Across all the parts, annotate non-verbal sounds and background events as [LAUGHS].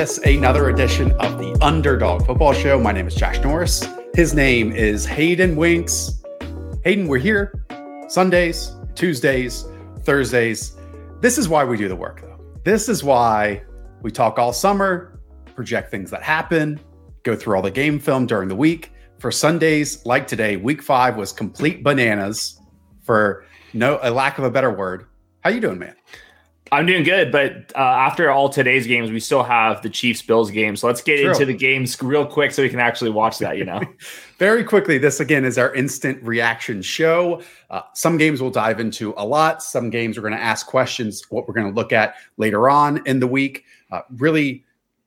this, another edition of the Underdog Football Show. My name is Josh Norris. His name is Hayden Winks. Hayden, we're here Sundays, Tuesdays, Thursdays. This is why we do the work, though. This is why we talk all summer, project things that happen, go through all the game film during the week. For Sundays like today, week five was complete bananas for no a lack of a better word. How you doing, man? I'm doing good, but uh, after all today's games, we still have the Chiefs Bills game. So let's get True. into the games real quick so we can actually watch that. You know, [LAUGHS] very quickly. This again is our instant reaction show. Uh, some games we'll dive into a lot. Some games we're going to ask questions. What we're going to look at later on in the week. Uh, really,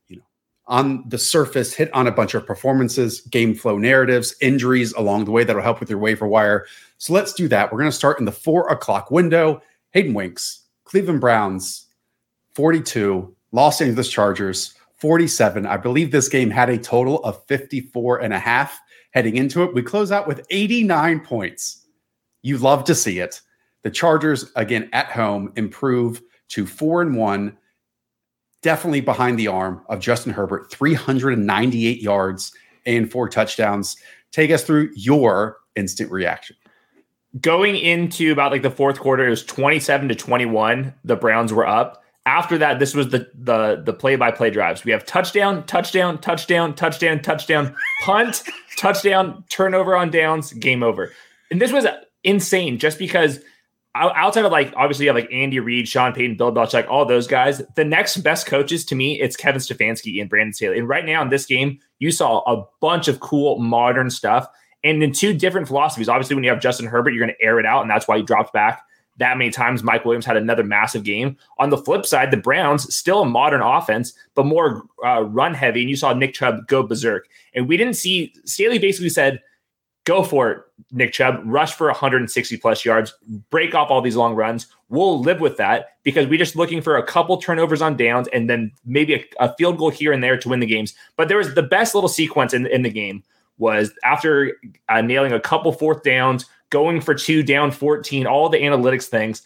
you know, on the surface, hit on a bunch of performances, game flow narratives, injuries along the way that'll help with your waiver wire. So let's do that. We're going to start in the four o'clock window. Hayden Winks Cleveland Browns 42, Los Angeles Chargers 47. I believe this game had a total of 54 and a half heading into it. We close out with 89 points. You love to see it. The Chargers, again at home, improve to four and one, definitely behind the arm of Justin Herbert, 398 yards and four touchdowns. Take us through your instant reaction going into about like the fourth quarter, it was 27 to 21. The Browns were up. After that, this was the the the play by play drives. We have touchdown, touchdown, touchdown, touchdown, touchdown, punt, [LAUGHS] touchdown, turnover on downs, game over. And this was insane just because outside of like obviously you have like Andy Reid, Sean Payton, Bill Belichick, all those guys. The next best coaches to me, it's Kevin Stefanski and Brandon Staley. And right now in this game, you saw a bunch of cool modern stuff and in two different philosophies. Obviously, when you have Justin Herbert, you're going to air it out, and that's why he dropped back that many times. Mike Williams had another massive game. On the flip side, the Browns still a modern offense, but more uh, run heavy. And you saw Nick Chubb go berserk. And we didn't see Staley basically said, "Go for it, Nick Chubb. Rush for 160 plus yards. Break off all these long runs. We'll live with that because we're just looking for a couple turnovers on downs and then maybe a, a field goal here and there to win the games." But there was the best little sequence in, in the game was after uh, nailing a couple fourth downs, going for two down 14, all the analytics things.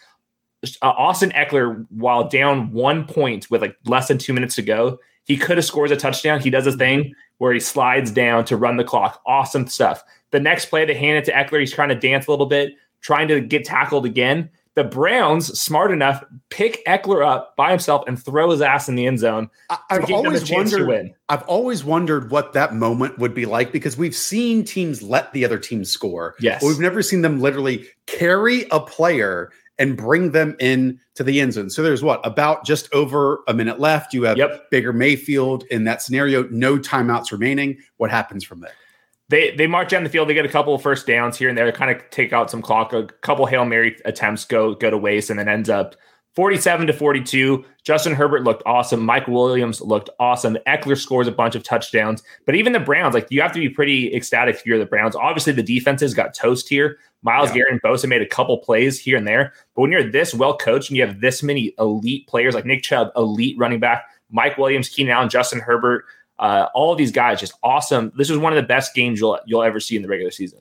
Uh, Austin Ekeler, while down one point with like less than two minutes to go, he could have scored a touchdown. He does a thing where he slides down to run the clock. Awesome stuff. The next play, they hand it to Eckler. He's trying to dance a little bit, trying to get tackled again. The Browns, smart enough, pick Ekeler up by himself and throw his ass in the end zone. I've always wondered. I've always wondered what that moment would be like because we've seen teams let the other team score. Yes, we've never seen them literally carry a player and bring them in to the end zone. So there's what about just over a minute left. You have yep. Baker Mayfield in that scenario. No timeouts remaining. What happens from there? They they march down the field. They get a couple of first downs here and there, kind of take out some clock. A couple hail mary attempts go go to waste, and then ends up forty-seven to forty-two. Justin Herbert looked awesome. Mike Williams looked awesome. Ekeler scores a bunch of touchdowns. But even the Browns, like you have to be pretty ecstatic if you're the Browns. Obviously, the defenses got toast here. Myles yeah. Garrett and Bosa made a couple plays here and there. But when you're this well coached and you have this many elite players like Nick Chubb, elite running back, Mike Williams, Keenan Allen, Justin Herbert, uh, all of these guys just awesome. This is one of the best games you'll you'll ever see in the regular season.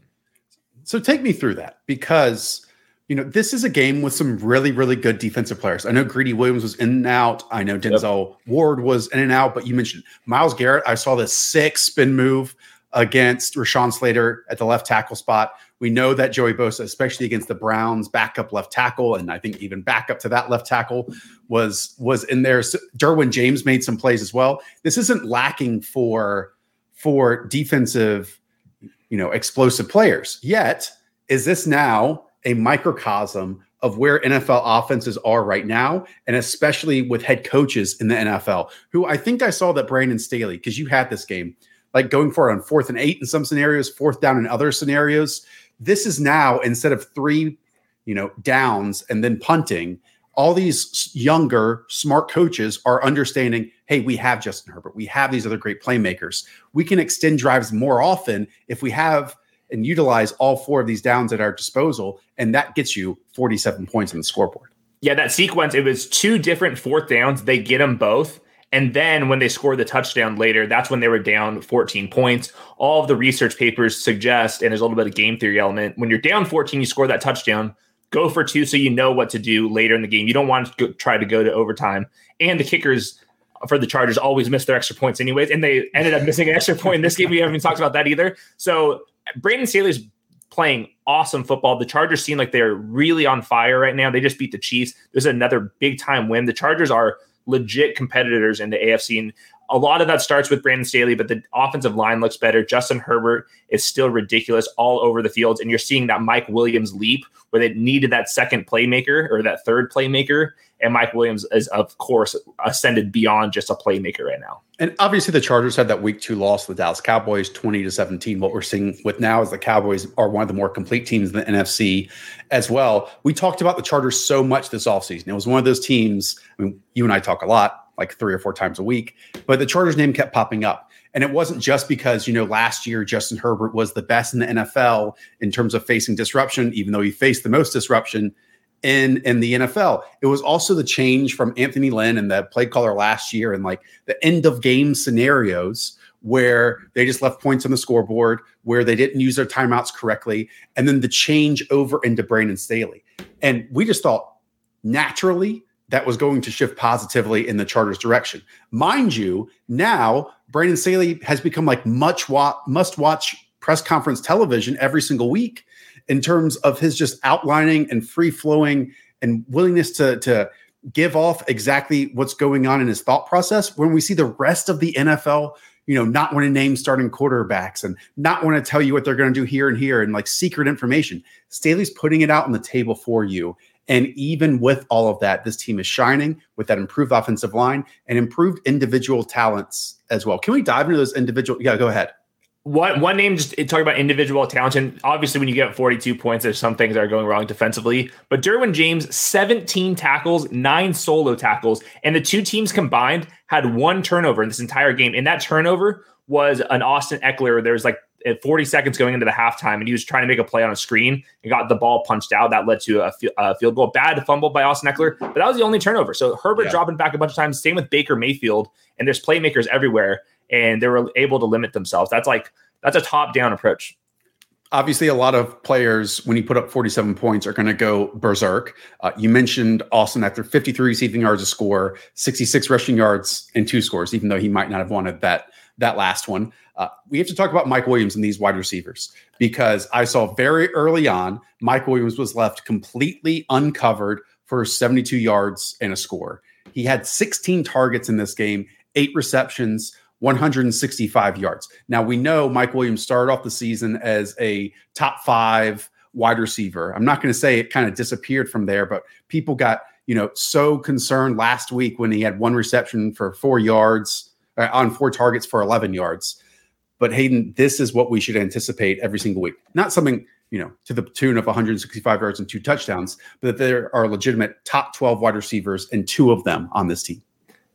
So take me through that because you know this is a game with some really really good defensive players. I know Greedy Williams was in and out. I know Denzel yep. Ward was in and out, but you mentioned Myles Garrett. I saw this sick spin move against Rashawn Slater at the left tackle spot. We know that Joey Bosa, especially against the Browns, backup left tackle, and I think even backup to that left tackle was was in there. So Derwin James made some plays as well. This isn't lacking for for defensive, you know, explosive players. Yet, is this now a microcosm of where NFL offenses are right now, and especially with head coaches in the NFL, who I think I saw that Brandon Staley, because you had this game, like going for it on fourth and eight in some scenarios, fourth down in other scenarios. This is now instead of three, you know, downs and then punting, all these younger, smart coaches are understanding hey, we have Justin Herbert. We have these other great playmakers. We can extend drives more often if we have and utilize all four of these downs at our disposal. And that gets you 47 points on the scoreboard. Yeah, that sequence, it was two different fourth downs. They get them both. And then when they scored the touchdown later, that's when they were down 14 points. All of the research papers suggest, and there's a little bit of game theory element, when you're down 14, you score that touchdown, go for two so you know what to do later in the game. You don't want to go, try to go to overtime. And the kickers for the Chargers always miss their extra points anyways, and they ended up missing an extra point in this game. We haven't even talked about that either. So Brandon Staley's playing awesome football. The Chargers seem like they're really on fire right now. They just beat the Chiefs. There's another big time win. The Chargers are legit competitors in the AFC. And a lot of that starts with Brandon Staley, but the offensive line looks better. Justin Herbert is still ridiculous all over the fields. And you're seeing that Mike Williams leap where they needed that second playmaker or that third playmaker. And Mike Williams is, of course, ascended beyond just a playmaker right now. And obviously, the Chargers had that week two loss to the Dallas Cowboys, 20 to 17. What we're seeing with now is the Cowboys are one of the more complete teams in the NFC as well. We talked about the Chargers so much this offseason. It was one of those teams, I mean, you and I talk a lot like three or four times a week. But the Chargers name kept popping up. And it wasn't just because, you know, last year Justin Herbert was the best in the NFL in terms of facing disruption, even though he faced the most disruption in in the NFL. It was also the change from Anthony Lynn and the play caller last year and like the end of game scenarios where they just left points on the scoreboard, where they didn't use their timeouts correctly, and then the change over into Brandon Staley. And we just thought naturally that was going to shift positively in the Chargers' direction. Mind you, now Brandon Staley has become like much wa- must watch press conference television every single week in terms of his just outlining and free flowing and willingness to to give off exactly what's going on in his thought process. When we see the rest of the NFL, you know, not want to name starting quarterbacks and not want to tell you what they're going to do here and here and like secret information, Staley's putting it out on the table for you and even with all of that, this team is shining with that improved offensive line and improved individual talents as well. Can we dive into those individual? Yeah, go ahead. One one name just talk about individual talent, and obviously when you get 42 points, there's some things that are going wrong defensively. But Derwin James, 17 tackles, nine solo tackles, and the two teams combined had one turnover in this entire game. And that turnover was an Austin Ekeler. There's like at 40 seconds going into the halftime, and he was trying to make a play on a screen and got the ball punched out. That led to a, a field goal. Bad fumble by Austin Ekeler, but that was the only turnover. So Herbert yeah. dropping back a bunch of times. Same with Baker Mayfield, and there's playmakers everywhere, and they were able to limit themselves. That's like that's a top down approach. Obviously, a lot of players, when you put up 47 points, are going to go berserk. Uh, you mentioned Austin after 53 receiving yards a score, 66 rushing yards, and two scores, even though he might not have wanted that that last one. Uh, we have to talk about Mike Williams and these wide receivers because I saw very early on Mike Williams was left completely uncovered for 72 yards and a score. He had 16 targets in this game, eight receptions, 165 yards. Now we know Mike Williams started off the season as a top five wide receiver. I'm not going to say it kind of disappeared from there, but people got you know so concerned last week when he had one reception for four yards uh, on four targets for 11 yards. But Hayden, this is what we should anticipate every single week. Not something, you know, to the tune of 165 yards and two touchdowns, but that there are legitimate top 12 wide receivers and two of them on this team.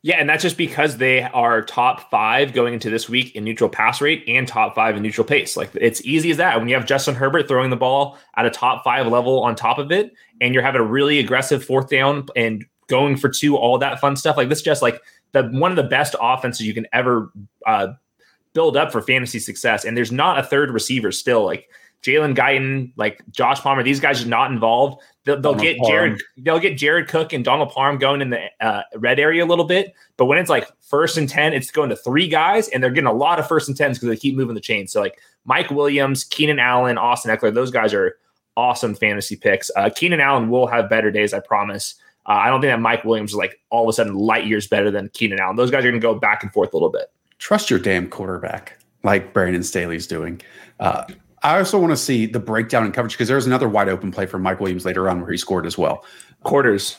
Yeah, and that's just because they are top five going into this week in neutral pass rate and top five in neutral pace. Like it's easy as that. When you have Justin Herbert throwing the ball at a top five level on top of it, and you're having a really aggressive fourth down and going for two, all that fun stuff. Like this, just like the one of the best offenses you can ever uh, build up for fantasy success. And there's not a third receiver still. Like Jalen Guyton, like Josh Palmer, these guys are not involved. They'll, they'll get Parham. Jared, they'll get Jared Cook and Donald Parham going in the uh, red area a little bit. But when it's like first and ten, it's going to three guys, and they're getting a lot of first and tens because they keep moving the chain. So like Mike Williams, Keenan Allen, Austin Ekeler, those guys are awesome fantasy picks. Uh, Keenan Allen will have better days, I promise. Uh, I don't think that Mike Williams is like all of a sudden light years better than Keenan Allen. Those guys are going to go back and forth a little bit. Trust your damn quarterback, like Brandon Staley's doing. Uh, I also want to see the breakdown in coverage because there's another wide open play for Mike Williams later on where he scored as well. Quarters,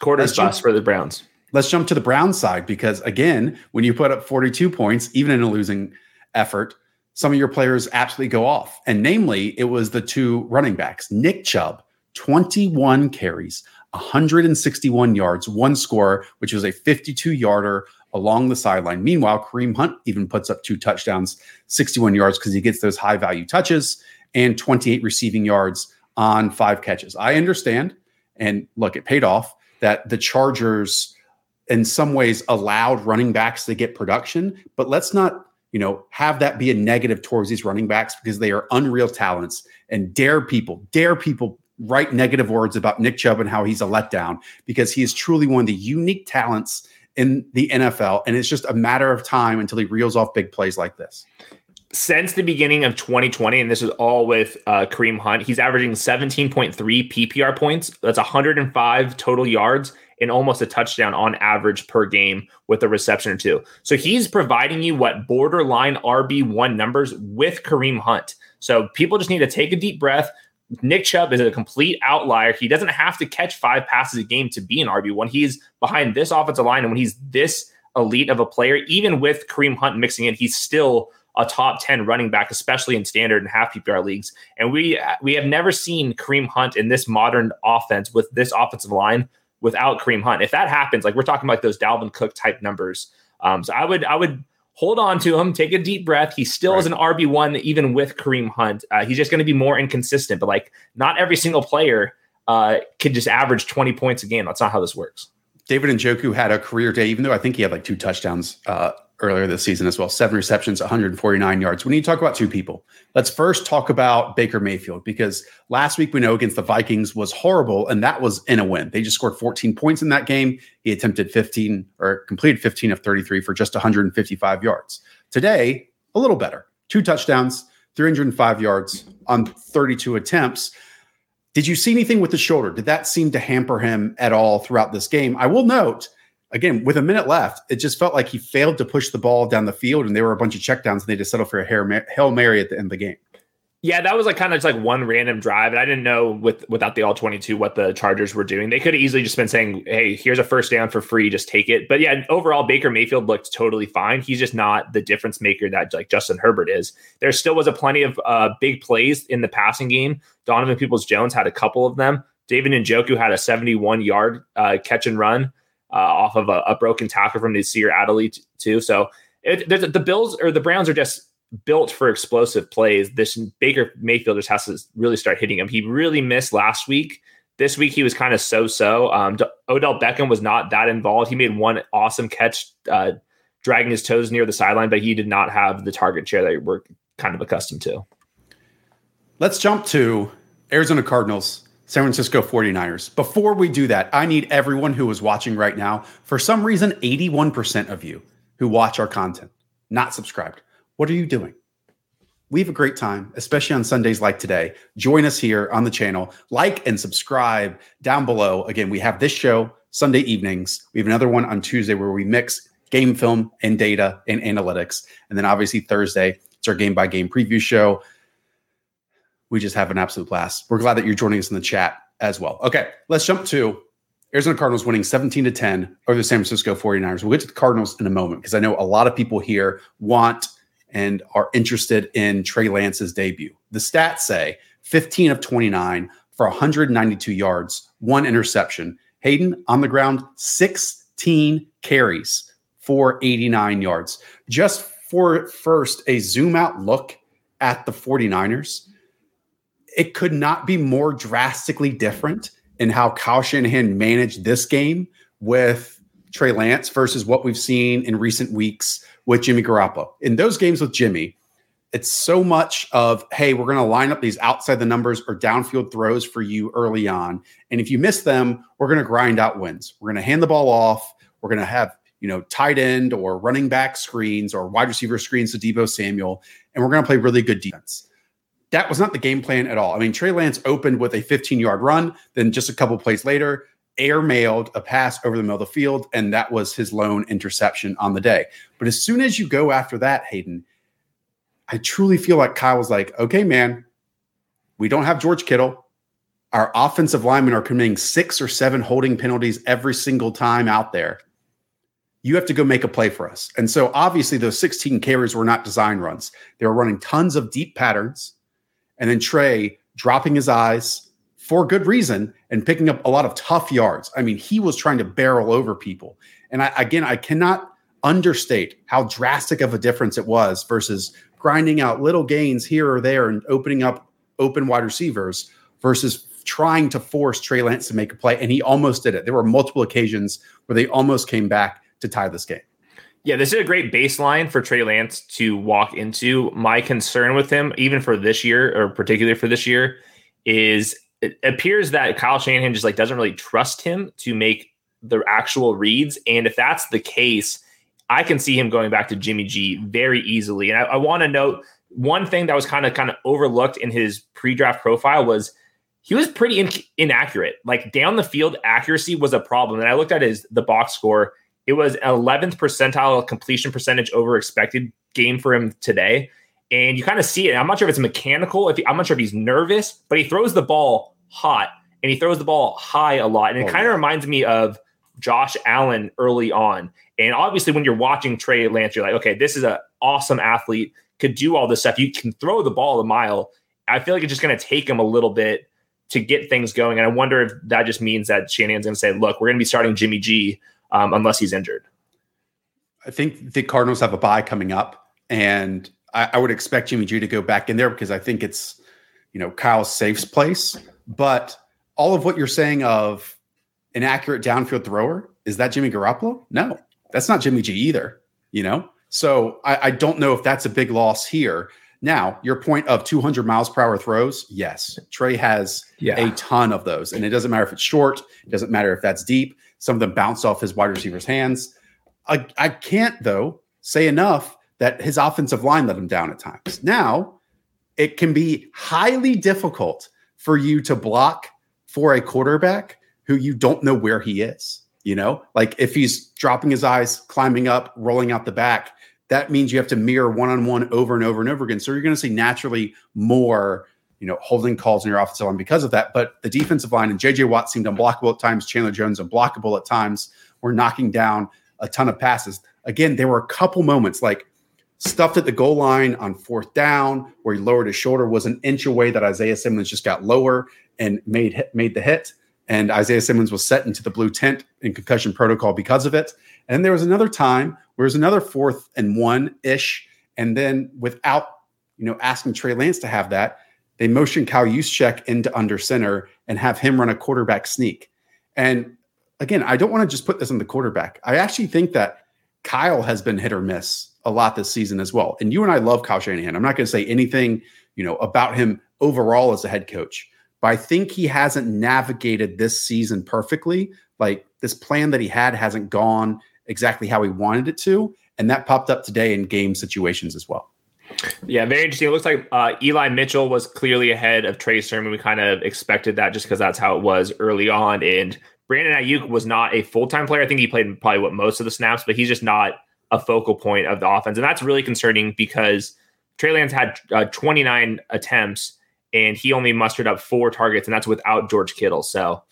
quarters bust for the Browns. Let's jump to the Browns side because again, when you put up 42 points, even in a losing effort, some of your players absolutely go off. And namely, it was the two running backs, Nick Chubb, 21 carries, 161 yards, one score, which was a 52 yarder along the sideline. Meanwhile, Kareem Hunt even puts up two touchdowns, 61 yards because he gets those high value touches and 28 receiving yards on five catches. I understand, and look, it paid off that the Chargers, in some ways, allowed running backs to get production, but let's not. You know, have that be a negative towards these running backs because they are unreal talents and dare people, dare people write negative words about Nick Chubb and how he's a letdown because he is truly one of the unique talents in the NFL. And it's just a matter of time until he reels off big plays like this. Since the beginning of 2020, and this is all with uh, Kareem Hunt, he's averaging 17.3 PPR points. That's 105 total yards and almost a touchdown on average per game with a reception or two. So he's providing you what borderline RB1 numbers with Kareem Hunt. So people just need to take a deep breath. Nick Chubb is a complete outlier. He doesn't have to catch five passes a game to be an RB1. He's behind this offensive line. And when he's this elite of a player, even with Kareem Hunt mixing in, he's still a top 10 running back, especially in standard and half PPR leagues. And we we have never seen Kareem Hunt in this modern offense with this offensive line without Kareem Hunt. If that happens, like we're talking about those Dalvin Cook type numbers. Um, so I would I would hold on to him, take a deep breath. He still right. is an RB one even with Kareem Hunt. Uh, he's just going to be more inconsistent. But like not every single player uh, could just average twenty points a game. That's not how this works. David and Njoku had a career day, even though I think he had like two touchdowns uh, earlier this season as well. Seven receptions, 149 yards. We need to talk about two people. Let's first talk about Baker Mayfield because last week we know against the Vikings was horrible, and that was in a win. They just scored 14 points in that game. He attempted 15 or completed 15 of 33 for just 155 yards. Today, a little better. Two touchdowns, 305 yards on 32 attempts. Did you see anything with the shoulder? Did that seem to hamper him at all throughout this game? I will note again, with a minute left, it just felt like he failed to push the ball down the field, and there were a bunch of checkdowns, and they just settled for a hail mary at the end of the game. Yeah, that was like kind of just like one random drive, and I didn't know with without the all twenty two what the Chargers were doing. They could have easily just been saying, "Hey, here's a first down for free, just take it." But yeah, overall, Baker Mayfield looked totally fine. He's just not the difference maker that like Justin Herbert is. There still was a plenty of uh, big plays in the passing game. Donovan Peoples Jones had a couple of them. David Njoku had a seventy one yard uh, catch and run uh, off of a, a, broken tackle from Nasir Adderley t- too. So it, the Bills or the Browns are just built for explosive plays. This Baker Mayfield just has to really start hitting him. He really missed last week. This week he was kind of so-so. Um, Odell Beckham was not that involved. He made one awesome catch, uh, dragging his toes near the sideline, but he did not have the target share that we're kind of accustomed to. Let's jump to Arizona Cardinals San Francisco 49ers. Before we do that, I need everyone who is watching right now, for some reason, 81% of you who watch our content, not subscribed. What are you doing? We have a great time, especially on Sundays like today. Join us here on the channel. Like and subscribe down below. Again, we have this show Sunday evenings. We have another one on Tuesday where we mix game film and data and analytics. And then obviously Thursday, it's our game by game preview show we just have an absolute blast. We're glad that you're joining us in the chat as well. Okay, let's jump to Arizona Cardinals winning 17 to 10 over the San Francisco 49ers. We'll get to the Cardinals in a moment because I know a lot of people here want and are interested in Trey Lance's debut. The stats say 15 of 29 for 192 yards, one interception. Hayden on the ground, 16 carries for 89 yards. Just for first a zoom out look at the 49ers it could not be more drastically different in how Kyle Shanahan managed this game with Trey Lance versus what we've seen in recent weeks with Jimmy Garoppolo. In those games with Jimmy, it's so much of, hey, we're going to line up these outside the numbers or downfield throws for you early on. And if you miss them, we're going to grind out wins. We're going to hand the ball off. We're going to have, you know, tight end or running back screens or wide receiver screens to Deebo Samuel. And we're going to play really good defense that was not the game plan at all. I mean, Trey Lance opened with a 15 yard run, then just a couple plays later, air mailed a pass over the middle of the field, and that was his lone interception on the day. But as soon as you go after that, Hayden, I truly feel like Kyle was like, okay, man, we don't have George Kittle. Our offensive linemen are committing six or seven holding penalties every single time out there. You have to go make a play for us. And so obviously, those 16 carries were not design runs. They were running tons of deep patterns and then Trey dropping his eyes for good reason and picking up a lot of tough yards. I mean, he was trying to barrel over people. And I, again, I cannot understate how drastic of a difference it was versus grinding out little gains here or there and opening up open wide receivers versus trying to force Trey Lance to make a play. And he almost did it. There were multiple occasions where they almost came back to tie this game. Yeah, this is a great baseline for Trey Lance to walk into. My concern with him, even for this year, or particularly for this year, is it appears that Kyle Shanahan just like doesn't really trust him to make the actual reads. And if that's the case, I can see him going back to Jimmy G very easily. And I, I want to note one thing that was kind of kind of overlooked in his pre-draft profile was he was pretty in, inaccurate. Like down the field accuracy was a problem. And I looked at his the box score. It was 11th percentile completion percentage over expected game for him today. And you kind of see it. I'm not sure if it's mechanical. If he, I'm not sure if he's nervous, but he throws the ball hot and he throws the ball high a lot. And it oh, kind of reminds me of Josh Allen early on. And obviously, when you're watching Trey Lance, you're like, okay, this is an awesome athlete, could do all this stuff. You can throw the ball a mile. I feel like it's just going to take him a little bit to get things going. And I wonder if that just means that Shanahan's going to say, look, we're going to be starting Jimmy G um, unless he's injured. I think the Cardinals have a bye coming up, and I, I, would expect Jimmy G to go back in there because I think it's, you know, Kyle's safe place. But all of what you're saying of an accurate downfield thrower, is that Jimmy Garoppolo? No, that's not Jimmy G either, you know? So I, I don't know if that's a big loss here. Now, your point of 200 miles per hour throws, yes, Trey has yeah. a ton of those, and it doesn't matter if it's short, it doesn't matter if that's deep. Some of them bounce off his wide receiver's hands. I, I can't though say enough that his offensive line let him down at times. Now, it can be highly difficult for you to block for a quarterback who you don't know where he is. You know, like if he's dropping his eyes, climbing up, rolling out the back, that means you have to mirror one on one over and over and over again. So you're going to see naturally more, you know, holding calls in your offensive line because of that. But the defensive line and JJ Watt seemed unblockable at times. Chandler Jones unblockable at times. We're knocking down a ton of passes. Again, there were a couple moments like stuffed at the goal line on fourth down where he lowered his shoulder was an inch away that Isaiah Simmons just got lower and made made the hit and Isaiah Simmons was set into the blue tent in concussion protocol because of it. And there was another time where it was another fourth and one ish, and then without you know asking Trey Lance to have that, they motion Kyle Juszczyk into under center and have him run a quarterback sneak. And again, I don't want to just put this on the quarterback. I actually think that Kyle has been hit or miss a lot this season as well. And you and I love Kyle Shanahan. I'm not going to say anything, you know, about him overall as a head coach but I think he hasn't navigated this season perfectly. Like this plan that he had hasn't gone exactly how he wanted it to. And that popped up today in game situations as well. Yeah, very interesting. It looks like uh, Eli Mitchell was clearly ahead of Trey Sermon. We kind of expected that just because that's how it was early on. And Brandon Aiyuk was not a full time player. I think he played probably what most of the snaps, but he's just not a focal point of the offense. And that's really concerning because Trey Lance had uh, 29 attempts and he only mustered up four targets, and that's without George Kittle. So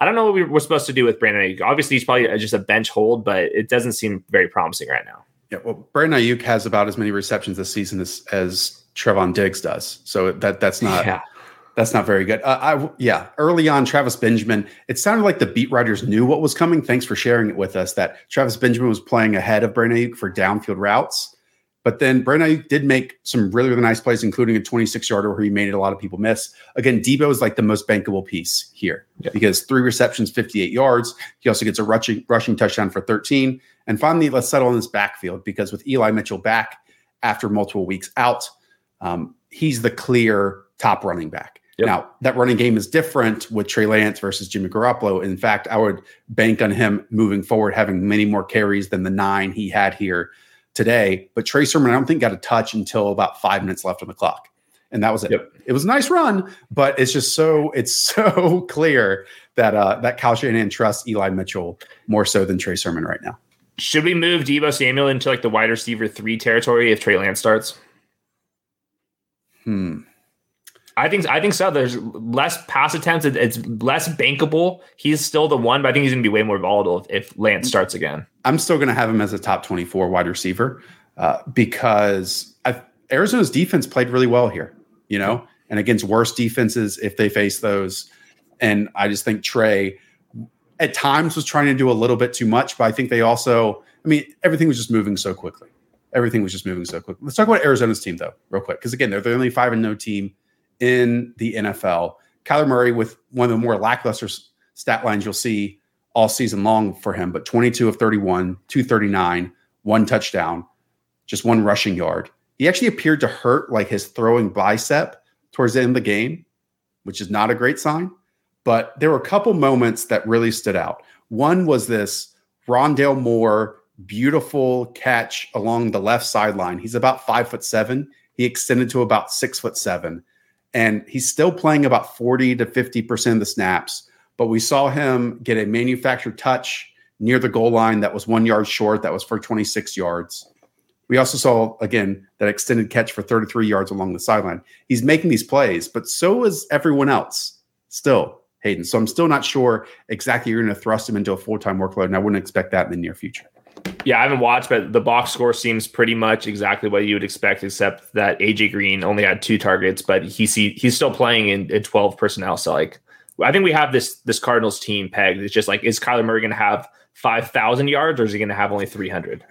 I don't know what we we're supposed to do with Brandon Aiyuk. Obviously, he's probably just a bench hold, but it doesn't seem very promising right now. Yeah, well, Brandon Aiyuk has about as many receptions this season as, as Trevon Diggs does. So that that's not yeah. that's not very good. Uh, I yeah, early on, Travis Benjamin. It sounded like the beat writers knew what was coming. Thanks for sharing it with us. That Travis Benjamin was playing ahead of Brandon Aiyuk for downfield routes. But then Brandon did make some really, really nice plays, including a 26 yarder where he made it a lot of people miss. Again, Deebo is like the most bankable piece here yeah. because three receptions, 58 yards. He also gets a rushing, rushing touchdown for 13. And finally, let's settle on this backfield because with Eli Mitchell back after multiple weeks out, um, he's the clear top running back. Yep. Now, that running game is different with Trey Lance versus Jimmy Garoppolo. In fact, I would bank on him moving forward, having many more carries than the nine he had here today. But Trey Sermon, I don't think got a touch until about five minutes left on the clock. And that was it. Yep. It was a nice run, but it's just so it's [LAUGHS] so clear that uh that Kyle Shanahan trusts Eli Mitchell more so than Trey Sermon right now. Should we move Deebo Samuel into like the wide receiver three territory if Trey Lance starts? Hmm. I think I think so. There's less pass attempts. It's less bankable. He's still the one, but I think he's going to be way more volatile if, if Lance starts again. I'm still going to have him as a top 24 wide receiver uh, because I've, Arizona's defense played really well here. You know, and against worse defenses if they face those. And I just think Trey at times was trying to do a little bit too much, but I think they also. I mean, everything was just moving so quickly. Everything was just moving so quickly. Let's talk about Arizona's team though, real quick, because again, they're the only five and no team in the NFL. Kyler Murray with one of the more lackluster stat lines you'll see all season long for him, but 22 of 31, 239, one touchdown, just one rushing yard. He actually appeared to hurt like his throwing bicep towards the end of the game, which is not a great sign. but there were a couple moments that really stood out. One was this Rondale Moore beautiful catch along the left sideline. He's about five foot seven. He extended to about six foot seven, and he's still playing about 40 to 50% of the snaps. But we saw him get a manufactured touch near the goal line that was one yard short, that was for 26 yards. We also saw, again, that extended catch for 33 yards along the sideline. He's making these plays, but so is everyone else still, Hayden. So I'm still not sure exactly you're going to thrust him into a full time workload, and I wouldn't expect that in the near future. Yeah, I haven't watched, but the box score seems pretty much exactly what you would expect, except that AJ Green only had two targets, but he's he's still playing in, in 12 personnel. So like I think we have this this Cardinals team pegged. It's just like, is Kyler Murray going to have 5,000 yards or is he going to have only 300?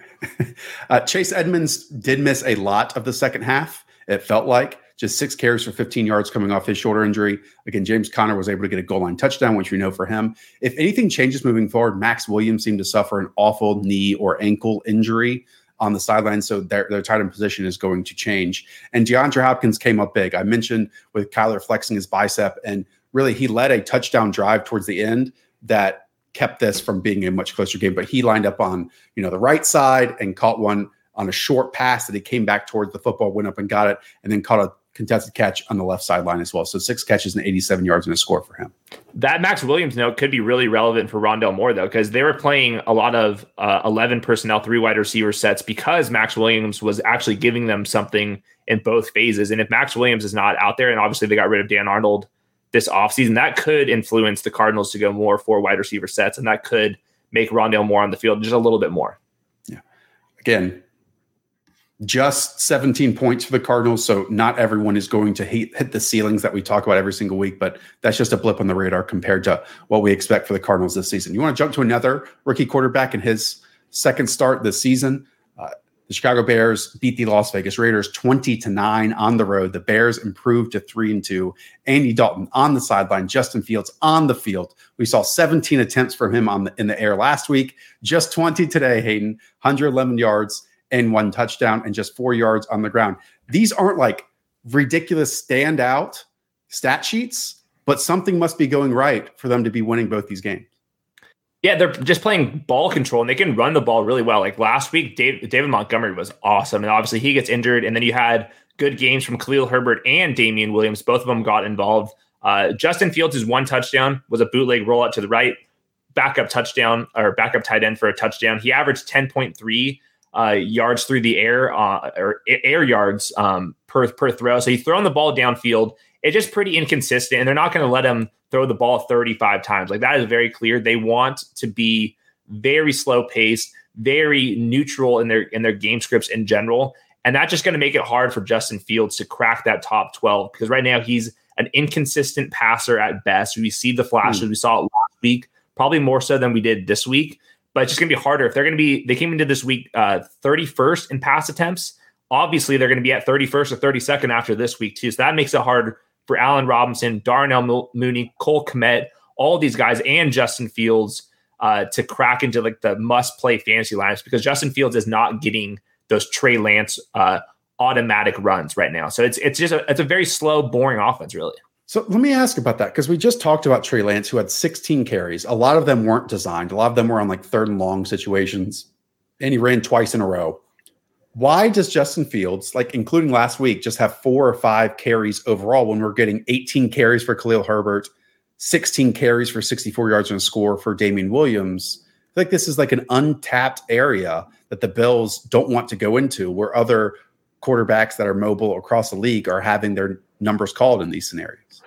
[LAUGHS] uh, Chase Edmonds did miss a lot of the second half. It felt like just six carries for 15 yards coming off his shoulder injury. Again, James Conner was able to get a goal line touchdown, which we know for him. If anything changes moving forward, Maxx Williams seemed to suffer an awful knee or ankle injury on the sideline. So their, their tight end position is going to change. And DeAndre Hopkins came up big. I mentioned with Kyler flexing his bicep, and really he led a touchdown drive towards the end that kept this from being a much closer game. But he lined up on you know the right side and caught one on a short pass that he came back towards the football, went up and got it, and then caught a contested catch on the left sideline as well. So six catches and 87 yards and a score for him. That Maxx Williams note could be really relevant for Rondale Moore though, because they were playing a lot of uh, 11 personnel, three wide receiver sets because Maxx Williams was actually giving them something in both phases. And if Maxx Williams is not out there, and obviously they got rid of Dan Arnold this offseason, that could influence the Cardinals to go more for wide receiver sets, and that could make Rondale Moore on the field just a little bit more. Yeah. Again, just 17 points for the Cardinals. So not everyone is going to hit, hit the ceilings that we talk about every single week, but that's just a blip on the radar compared to what we expect for the Cardinals this season. You want to jump to another rookie quarterback in his second start this season? Uh, the Chicago Bears beat the Las Vegas Raiders 20 to 9 on the road. The Bears improved to 3 and 2. Andy Dalton on the sideline, Justin Fields on the field. We saw 17 attempts from him on the, in the air last week, just 20 today, Hayden, 111 yards and one touchdown and just 4 yards on the ground. These aren't like ridiculous standout stat sheets, but something must be going right for them to be winning both these games. Yeah, they're just playing ball control and they can run the ball really well. Like last week, Dave, David Montgomery was awesome. And obviously he gets injured. And then you had good games from Khalil Herbert and Damien Williams. Both of them got involved. Uh, Justin Fields' is one touchdown was a bootleg rollout to the right, backup touchdown or backup tight end for a touchdown. He averaged 10.3 uh, yards through the air uh, or air yards um, per, per throw. So he's throwing the ball downfield. It's just pretty inconsistent. And they're not going to let him throw the ball 35 times. Like that is very clear. They want to be very slow paced, very neutral in their in their game scripts in general. And that's just going to make it hard for Justin Fields to crack that top 12 because right now he's an inconsistent passer at best. We see the flashes. Mm. We saw it last week, probably more so than we did this week. But it's just going to be harder if they're going to be. They came into this week uh, 31st in pass attempts. Obviously, they're going to be at 31st or 32nd after this week too. So that makes it hard for Allen Robinson, Darnell Mooney, Cole Kmet, all these guys, and Justin Fields uh, to crack into like the must play fantasy lineups because Justin Fields is not getting those Trey Lance uh, automatic runs right now. So it's it's just a, it's a very slow, boring offense, really. So let me ask about that because we just talked about Trey Lance, who had 16 carries. A lot of them weren't designed. A lot of them were on like third and long situations, and he ran twice in a row why does Justin Fields, like including last week, just have four or five carries overall when we're getting 18 carries for Khalil Herbert, 16 carries for 64 yards and a score for Damien Williams? I this is like an untapped area that the Bills don't want to go into where other quarterbacks that are mobile across the league are having their numbers called in these scenarios.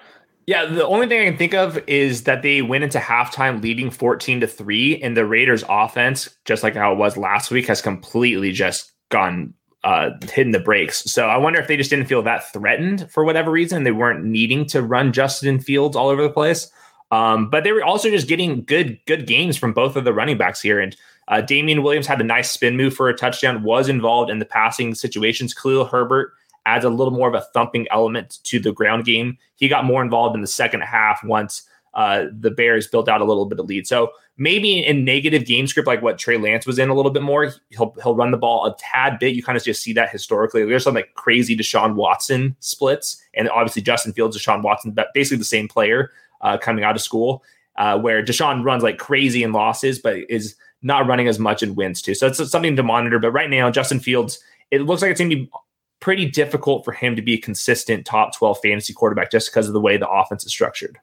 Yeah, the only thing I can think of is that they went into halftime leading 14 to 3 and the Raiders offense, just like how it was last week, has completely just gone uh, hitting the brakes. So I wonder if they just didn't feel that threatened for whatever reason. They weren't needing to run Justin Fields all over the place. Um, but they were also just getting good good games from both of the running backs here. And uh, Damien Williams had a nice spin move for a touchdown, was involved in the passing situations. Khalil Herbert adds a little more of a thumping element to the ground game. He got more involved in the second half once uh, the Bears built out a little bit of lead. So maybe in negative game script like what Trey Lance was in a little bit more, he'll he'll run the ball a tad bit. You kind of just see that historically. There's some like crazy Deshaun Watson splits, and obviously Justin Fields, Deshaun Watson, but basically the same player. uh, coming out of school, uh, where Deshaun runs like crazy in losses, but is not running as much in wins too. So it's something to monitor. But right now, Justin Fields, it looks like it's going to be pretty difficult for him to be a consistent top 12 fantasy quarterback just because of the way the offense is structured.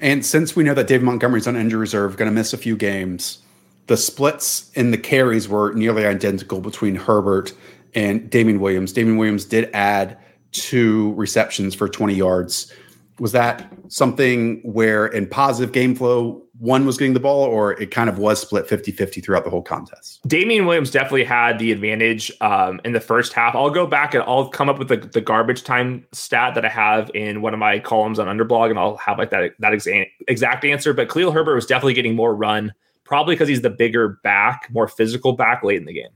And since we know that David Montgomery's on injury reserve, going to miss a few games, the splits in the carries were nearly identical between Herbert and Damien Williams. Damien Williams did add two receptions for 20 yards. Was that something where in positive game flow, one was getting the ball, or it kind of was split 50 50 throughout the whole contest? Damien Williams definitely had the advantage um, in the first half. I'll go back and I'll come up with the, the, garbage time stat that I have in one of my columns on Underblog, and I'll have like that, that exa- exact answer. But Khalil Herbert was definitely getting more run, probably because he's the bigger back, more physical back late in the game.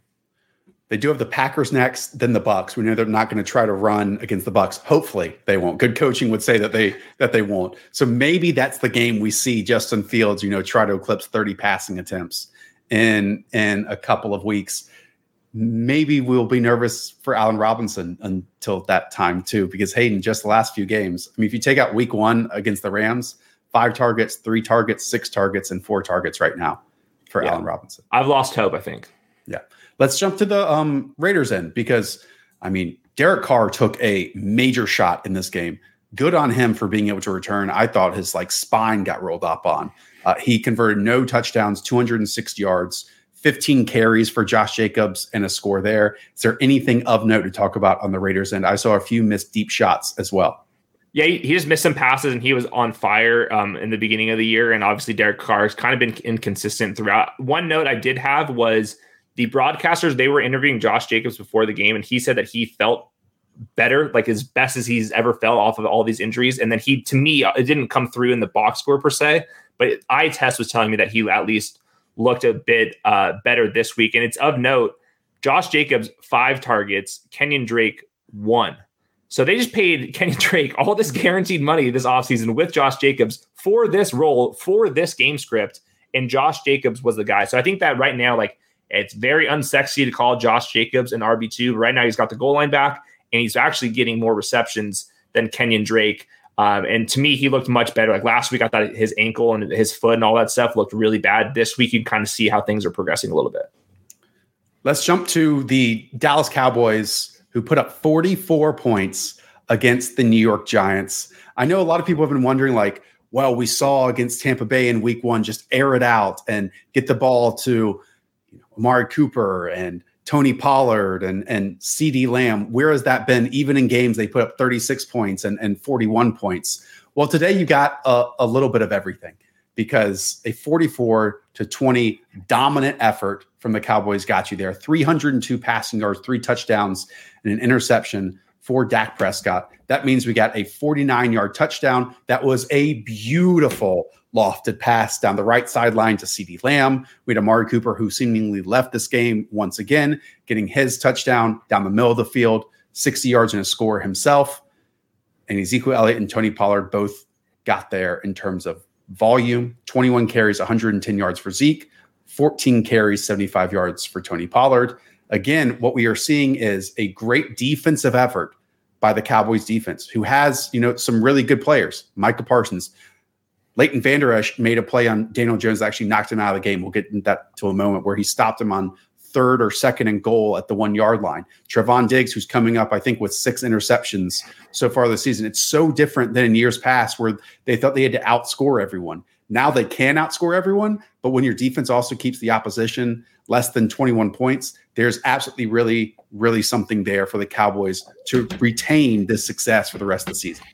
They do have the Packers next, then the Bucks. We know they're not going to try to run against the Bucks. Hopefully, they won't. Good coaching would say that they that they won't. So maybe that's the game we see Justin Fields, you know, try to eclipse 30 passing attempts in in a couple of weeks. Maybe we'll be nervous for Allen Robinson until that time too, because Hayden, just the last few games. I mean, if you take out week one against the Rams, five targets, three targets, six targets, and four targets right now for yeah. Allen Robinson. I've lost hope, I think. Yeah. Let's jump to the um, Raiders end because, I mean, Derek Carr took a major shot in this game. Good on him for being able to return. I thought his like spine got rolled up on. Uh, he converted no touchdowns, 206 yards, 15 carries for Josh Jacobs, and a score there. Is there anything of note to talk about on the Raiders end? I saw a few missed deep shots as well. Yeah, he, just missed some passes and he was on fire um, in the beginning of the year. And obviously, Derek Carr has kind of been inconsistent throughout. One note I did have was the broadcasters they were interviewing Josh Jacobs before the game, and he said that he felt better, like as best as he's ever felt off of all these injuries. And then he, to me, it didn't come through in the box score per se, but eye test was telling me that he at least looked a bit uh, better this week. And it's of note, Josh Jacobs five targets, Kenyon Drake one. So they just paid [LAUGHS] Kenyon Drake all this guaranteed money this offseason with Josh Jacobs for this role, for this game script. And Josh Jacobs was the guy. So I think that right now, like it's very unsexy to call Josh Jacobs an RB2. Right now, he's got the goal line back, and he's actually getting more receptions than Kenyon Drake. Um, and to me, he looked much better. Like last week, I thought his ankle and his foot and all that stuff looked really bad. This week, you kind of see how things are progressing a little bit. Let's jump to the Dallas Cowboys, who put up 44 points against the New York Giants. I know a lot of people have been wondering, like, well, we saw against Tampa Bay in week one, just air it out and get the ball to Amari Cooper and Tony Pollard and and CeeDee Lamb. Where has that been? Even in games they put up 36 points and, and 41 points. Well, today you got a, a little bit of everything because a 44 to 20 dominant effort from the Cowboys got you there. 302 passing yards, three touchdowns, and an interception for Dak Prescott. That means we got a 49 yard touchdown. That was a beautiful lofted pass down the right sideline to CeeDee Lamb. We had Amari Cooper, who seemingly left this game once again, getting his touchdown down the middle of the field, 60 yards and a score himself. And Ezekiel Elliott and Tony Pollard both got there in terms of volume 21 carries, 110 yards for Zeke, 14 carries, 75 yards for Tony Pollard. Again, what we are seeing is a great defensive effort by the Cowboys defense, who has, you know, some really good players. Micah Parsons, Leighton Vander Esch made a play on Daniel Jones, actually knocked him out of the game. We'll get into that to a moment where he stopped him on third or second and goal at the one yard line. Trevon Diggs, who's coming up, I think, with six interceptions so far this season. It's so different than in years past where they thought they had to outscore everyone. Now they can outscore everyone, but when your defense also keeps the opposition less than 21 points, there's absolutely really, really something there for the Cowboys to retain this success for the rest of the season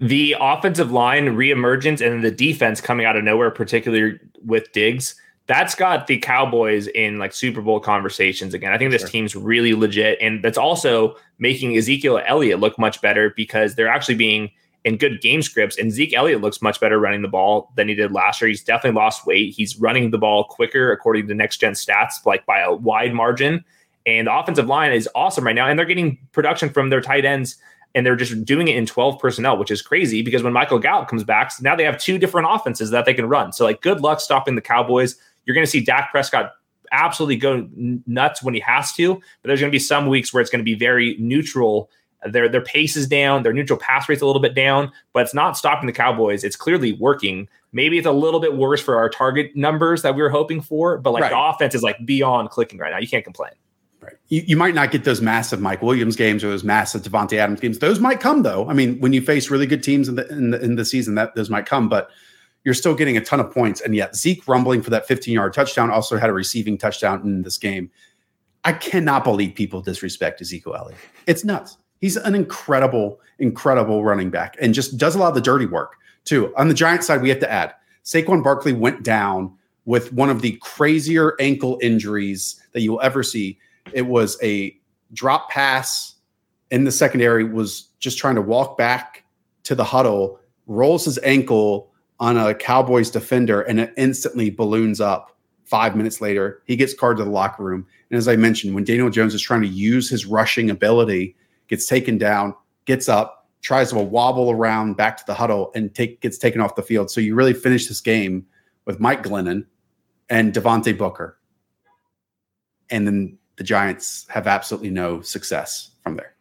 the offensive line reemergence and the defense coming out of nowhere, particularly with Diggs, that's got the Cowboys in like Super Bowl conversations again. I think this sure. team's really legit, and that's also making Ezekiel Elliott look much better because they're actually being in good game scripts. And Zeke Elliott looks much better running the ball than he did last year. He's definitely lost weight. He's running the ball quicker according to next gen stats, like by a wide margin. And the offensive line is awesome right now, and they're getting production from their tight ends and they're just doing it in 12 personnel, which is crazy because when Michael Gallup comes back, now they have two different offenses that they can run. So, like, good luck stopping the Cowboys. You're going to see Dak Prescott absolutely go nuts when he has to, but there's going to be some weeks where it's going to be very neutral Their their pace is down, their neutral pass rate's a little bit down, but it's not stopping the Cowboys. It's clearly working. Maybe it's a little bit worse for our target numbers that we were hoping for, but like right. the offense is like beyond clicking right now. You can't complain. You, you might not get those massive Mike Williams games or those massive Davante Adams games. Those might come though. I mean, when you face really good teams in the in the, in the season, that those might come, but you're still getting a ton of points. And yet Zeke rumbling for that 15 yard touchdown also had a receiving touchdown in this game. I cannot believe people disrespect Ezekiel Elliott. It's nuts. He's an incredible, incredible running back and just does a lot of the dirty work too. On the Giant side, we have to add Saquon Barkley went down with one of the crazier ankle injuries that you will ever see. It was a drop pass in the secondary, was just trying to walk back to the huddle, rolls his ankle on a Cowboys defender, and it instantly balloons up. Five minutes later, he gets carded to the locker room. And as I mentioned, when Daniel Jones is trying to use his rushing ability gets taken down, gets up, tries to wobble around back to the huddle, and take gets taken off the field. So you really finish this game with Mike Glennon and Devontae Booker. And then the Giants have absolutely no success from there.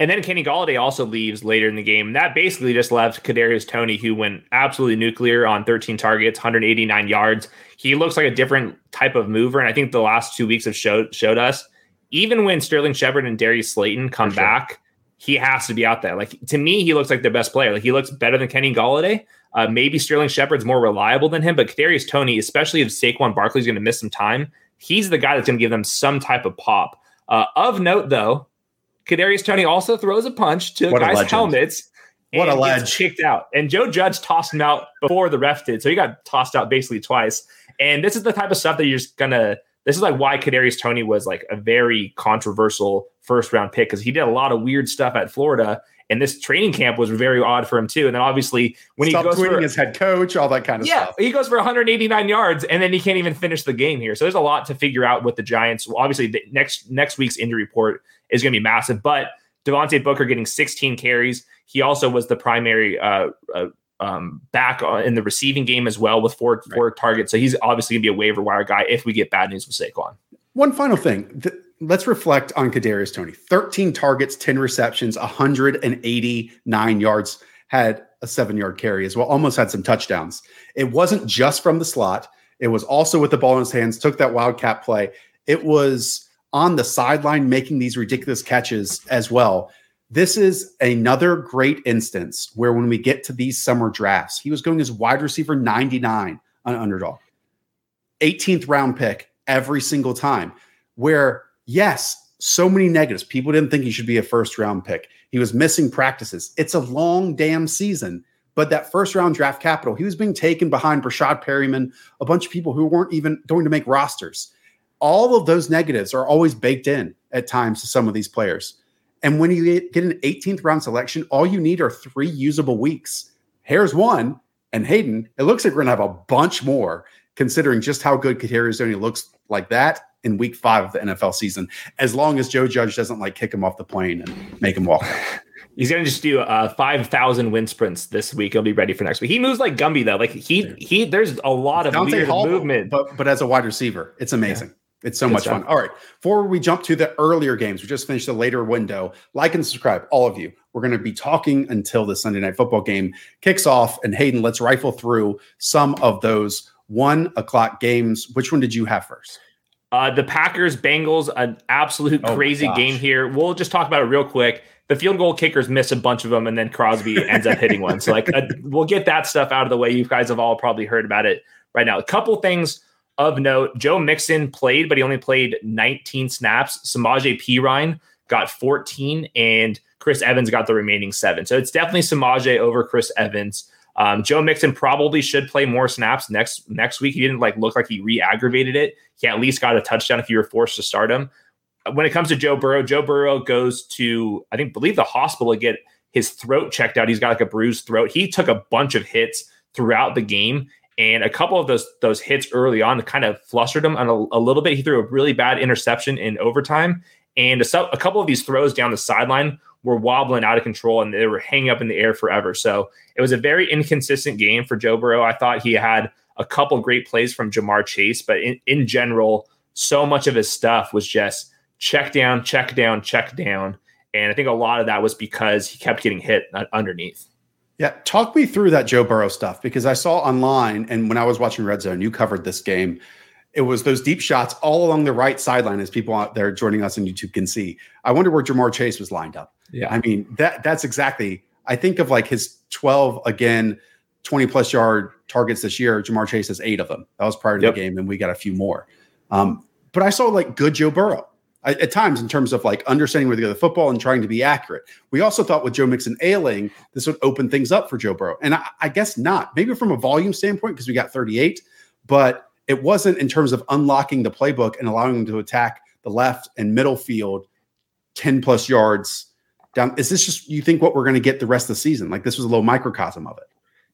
And then Kenny Golladay also leaves later in the game. That basically just left Kadarius Toney, who went absolutely nuclear on 13 targets, 189 yards. He looks like a different type of mover, and I think the last two weeks have showed showed us even when Sterling Shepard and Darius Slayton come sure. back, he has to be out there. Like to me, he looks like the best player. Like he looks better than Kenny Golladay. Uh, maybe Sterling Shepard's more reliable than him, but Kadarius Toney, especially if Saquon Barkley's going to miss some time, he's the guy that's going to give them some type of pop. Uh, of note, though, Kadarius Toney also throws a punch to what guys' helmets. What a ledge! Kicked out, and Joe Judge tossed him out before the ref did, so he got tossed out basically twice. And this is the type of stuff that you're just gonna this is like why Kadarius Toney was like a very controversial first round pick because he did a lot of weird stuff at Florida. And this training camp was very odd for him too. And then obviously when Stop he goes for his head coach, all that kind of yeah, stuff. he goes for 189 yards and then he can't even finish the game here. So there's a lot to figure out with the Giants. Well, obviously, the next next week's injury report is going to be massive. But Devontae Booker getting 16 carries. He also was the primary uh, uh, um, back in the receiving game as well with four right. four targets. So he's obviously gonna be a waiver wire guy if we get bad news with Saquon. One final thing. Th- let's reflect on Kadarius Toney. 13 targets, 10 receptions, 189 yards. Had a seven yard carry as well. Almost had some touchdowns. It wasn't just from the slot. It was also with the ball in his hands. Took that wildcat play. It was on the sideline making these ridiculous catches as well. This is another great instance where when we get to these summer drafts, he was going as wide receiver 99 on underdog, 18th round pick every single time. Where, yes, so many negatives. People didn't think he should be a first round pick. He was missing practices. It's a long damn season. But that first round draft capital, he was being taken behind Breshad Perriman, a bunch of people who weren't even going to make rosters. All of those negatives are always baked in at times to some of these players. And when you get an 18th round selection, all you need are three usable weeks. Here's one, and Hayden, it looks like we're gonna have a bunch more, considering just how good Kadarius Toney looks like that in week five of the NFL season. As long as Joe Judge doesn't like kick him off the plane and make him walk. [SIGHS] He's gonna just do uh, five thousand wind sprints this week. He'll be ready for next week. He moves like Gumby though. Like he he. There's a lot of weird Hall, movement, but but as a wide receiver, it's amazing. Yeah. It's so Good much stuff. fun. All right. Before we jump to the earlier games, we just finished the later window. Like and subscribe, all of you. We're going to be talking until the Sunday night football game kicks off. And Hayden, let's rifle through some of those one o'clock games. Which one did you have first? Uh, the Packers Bengals, an absolute oh crazy game here. We'll just talk about it real quick. The field goal kickers miss a bunch of them, and then Crosby [LAUGHS] ends up hitting one. So, like, uh, we'll get that stuff out of the way. You guys have all probably heard about it right now. A couple things of note, Joe Mixon played, but he only played 19 snaps. Samaje Perine got 14, and Chris Evans got the remaining seven. So it's definitely Samaje over Chris Evans. Um, Joe Mixon probably should play more snaps next next week. He didn't like look like he re-aggravated it. He at least got a touchdown if you were forced to start him. When it comes to Joe Burrow, Joe Burrow goes to I think believe the hospital to get his throat checked out. He's got like a bruised throat. He took a bunch of hits throughout the game and a couple of those those hits early on kind of flustered him a, a little bit. He threw a really bad interception in overtime, and a, a couple of these throws down the sideline were wobbling out of control and they were hanging up in the air forever. So it was a very inconsistent game for Joe Burrow. I thought he had a couple great plays from Ja'Marr Chase, but in, in general, so much of his stuff was just check down, check down, check down. And I think a lot of that was because he kept getting hit underneath. Yeah, talk me through that Joe Burrow stuff because I saw online and when I was watching Red Zone, you covered this game. It was those deep shots all along the right sideline, as people out there joining us on YouTube can see. I wonder where Ja'Marr Chase was lined up. Yeah, I mean that that's exactly. I think of like his twelve again, twenty plus yard targets this year. Ja'Marr Chase has eight of them. That was prior to yep. the game, and we got a few more. Um, but I saw like good Joe Burrow at times in terms of like understanding where to go the football and trying to be accurate. We also thought with Joe Mixon ailing, this would open things up for Joe Burrow. And I, I guess not. Maybe from a volume standpoint, because we got 38, but it wasn't in terms of unlocking the playbook and allowing them to attack the left and middle field 10 plus yards down. Is this just you think what we're going to get the rest of the season? Like this was a little microcosm of it.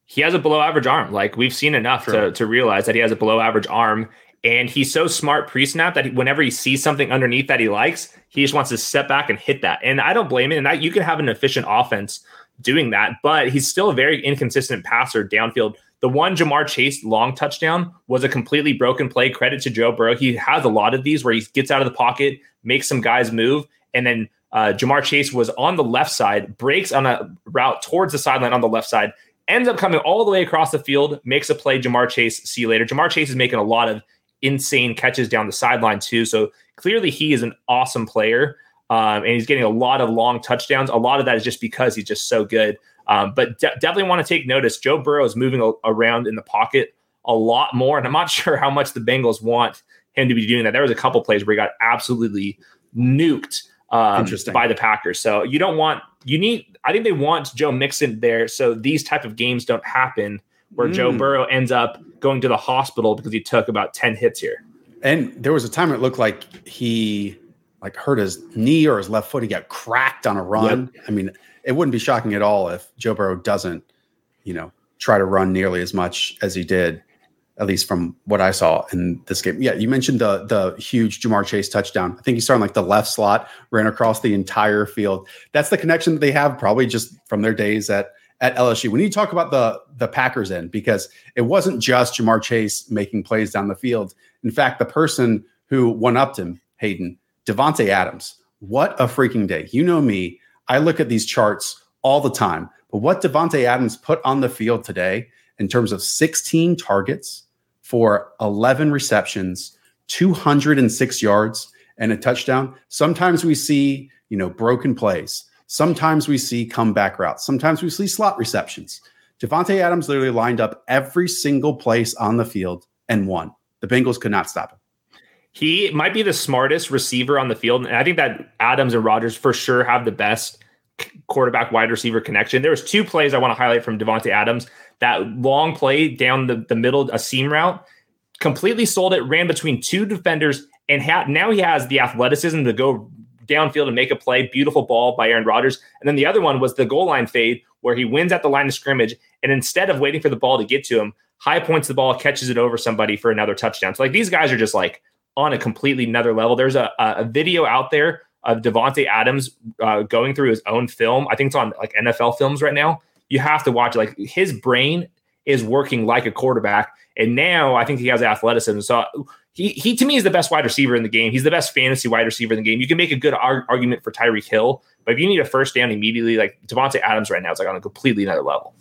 He has a below average arm. Like we've seen enough to, to realize that he has a below average arm and he's so smart pre snap that he, whenever he sees something underneath that he likes, he just wants to step back and hit that. And I don't blame him. And that, you can have an efficient offense doing that, but he's still a very inconsistent passer downfield. The one Ja'Marr Chase long touchdown was a completely broken play. Credit to Joe Burrow. He has a lot of these where he gets out of the pocket, makes some guys move, and then uh, Ja'Marr Chase was on the left side, breaks on a route towards the sideline on the left side, ends up coming all the way across the field, makes a play. Ja'Marr Chase, see you later. Ja'Marr Chase is making a lot of insane catches down the sideline too. So clearly he is an awesome player. Um, and he's getting a lot of long touchdowns. A lot of that is just because he's just so good. Um, but de- definitely want to take notice. Joe Burrow is moving a- around in the pocket a lot more, and I'm not [LAUGHS] sure how much the Bengals want him to be doing that. There was a couple plays where he got absolutely nuked um, by the Packers. So you don't want you need. I think they want Joe Mixon there so these type of games don't happen where mm. Joe Burrow ends up going to the hospital because he took about 10 hits here. And there was a time it looked like he like hurt his knee or his left foot. He got cracked on a run. Yep. I mean, it wouldn't be shocking at all if Joe Burrow doesn't, you know, try to run nearly as much as he did, at least from what I saw in this game. Yeah, you mentioned the the huge Ja'Marr Chase touchdown. I think he started like the left slot, ran across the entire field. That's the connection that they have, probably just from their days at at LSU. We need to talk about the the Packers end because it wasn't just Ja'Marr Chase making plays down the field. In fact, the person who one upped him, Hayden Davante Adams. What a freaking day! You know me. I look at these charts all the time, but what Davante Adams put on the field today in terms of 16 targets for 11 receptions, 206 yards, and a touchdown. Sometimes we see, you know, broken plays. Sometimes we see comeback routes. Sometimes we see slot receptions. Davante Adams literally lined up every single place on the field and won. The Bengals could not stop him. He might be the smartest receiver on the field, and I think that Adams and Rodgers for sure have the best quarterback wide receiver connection. There was two plays I want to highlight from Davante Adams. That long play down the, the middle, a seam route, completely sold it, ran between two defenders, and ha- now he has the athleticism to go downfield and make a play. Beautiful ball by Aaron Rodgers. And then the other one was the goal line fade where he wins at the line of scrimmage. And instead of waiting for the ball to get to him, high points the ball, catches it over somebody for another touchdown. So like these guys are just like on a completely another level. There's a, a video out there of Davante Adams uh, going through his own film. I think it's on like NFL films right now. You have to watch it. Like his brain is working like a quarterback. And now I think he has athleticism. So he he to me is the best wide receiver in the game. He's the best fantasy wide receiver in the game. You can make a good ar- argument for Tyreek Hill, but if you need a first down immediately, like Davante Adams right now is like on a completely another level.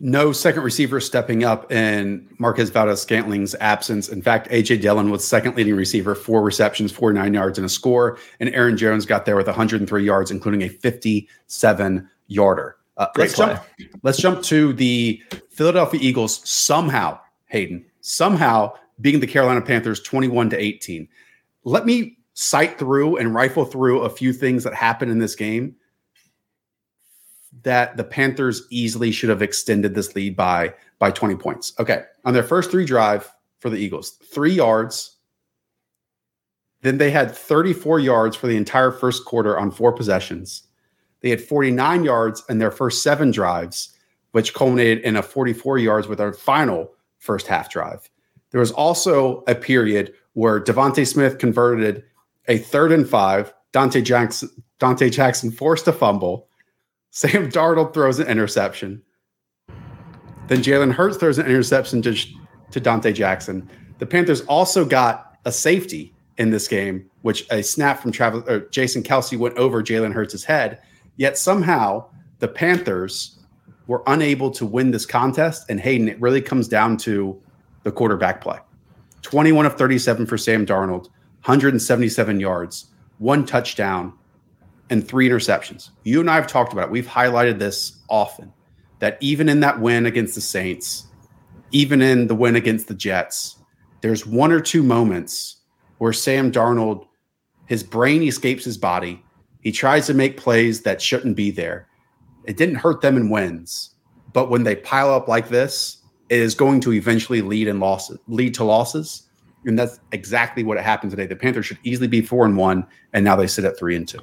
No second receiver stepping up in Marquez Valdes-Scantling's absence. In fact, AJ Dillon was second leading receiver, four receptions, 49 yards, and a score. And Aaron Jones got there with 103 yards, including a 57 yarder. Uh, let's jump. Let's jump to the Philadelphia Eagles. Somehow, Hayden, somehow beating the Carolina Panthers 21 to 18. Let me sight through and rifle through a few things that happened in this game that the Panthers easily should have extended this lead by by 20 points. Okay, on their first three drive for the Eagles, 3 yards. Then they had 34 yards for the entire first quarter on four possessions. They had 49 yards in their first 7 drives, which culminated in a 44 yards with our final first half drive. There was also a period where DeVonta Smith converted a third and five. Dante Jackson, Donte Jackson forced a fumble. Sam Darnold throws an interception. Then Jalen Hurts throws an interception to, to Donte Jackson. The Panthers also got a safety in this game, which a snap from Travis or Jason Kelce went over Jalen Hurts' head. Yet somehow the Panthers were unable to win this contest. And Hayden, it really comes down to the quarterback play. 21 of 37 for Sam Darnold, 177 yards, one touchdown, and three interceptions. You and I have talked about it. We've highlighted this often that even in that win against the Saints, even in the win against the Jets, there's one or two moments where Sam Darnold, his brain escapes his body. He tries to make plays that shouldn't be there. It didn't hurt them in wins, but when they pile up like this, it is going to eventually lead in losses lead to losses. And that's exactly what happened today. The Panthers should easily be four and one, and now they sit at three and two.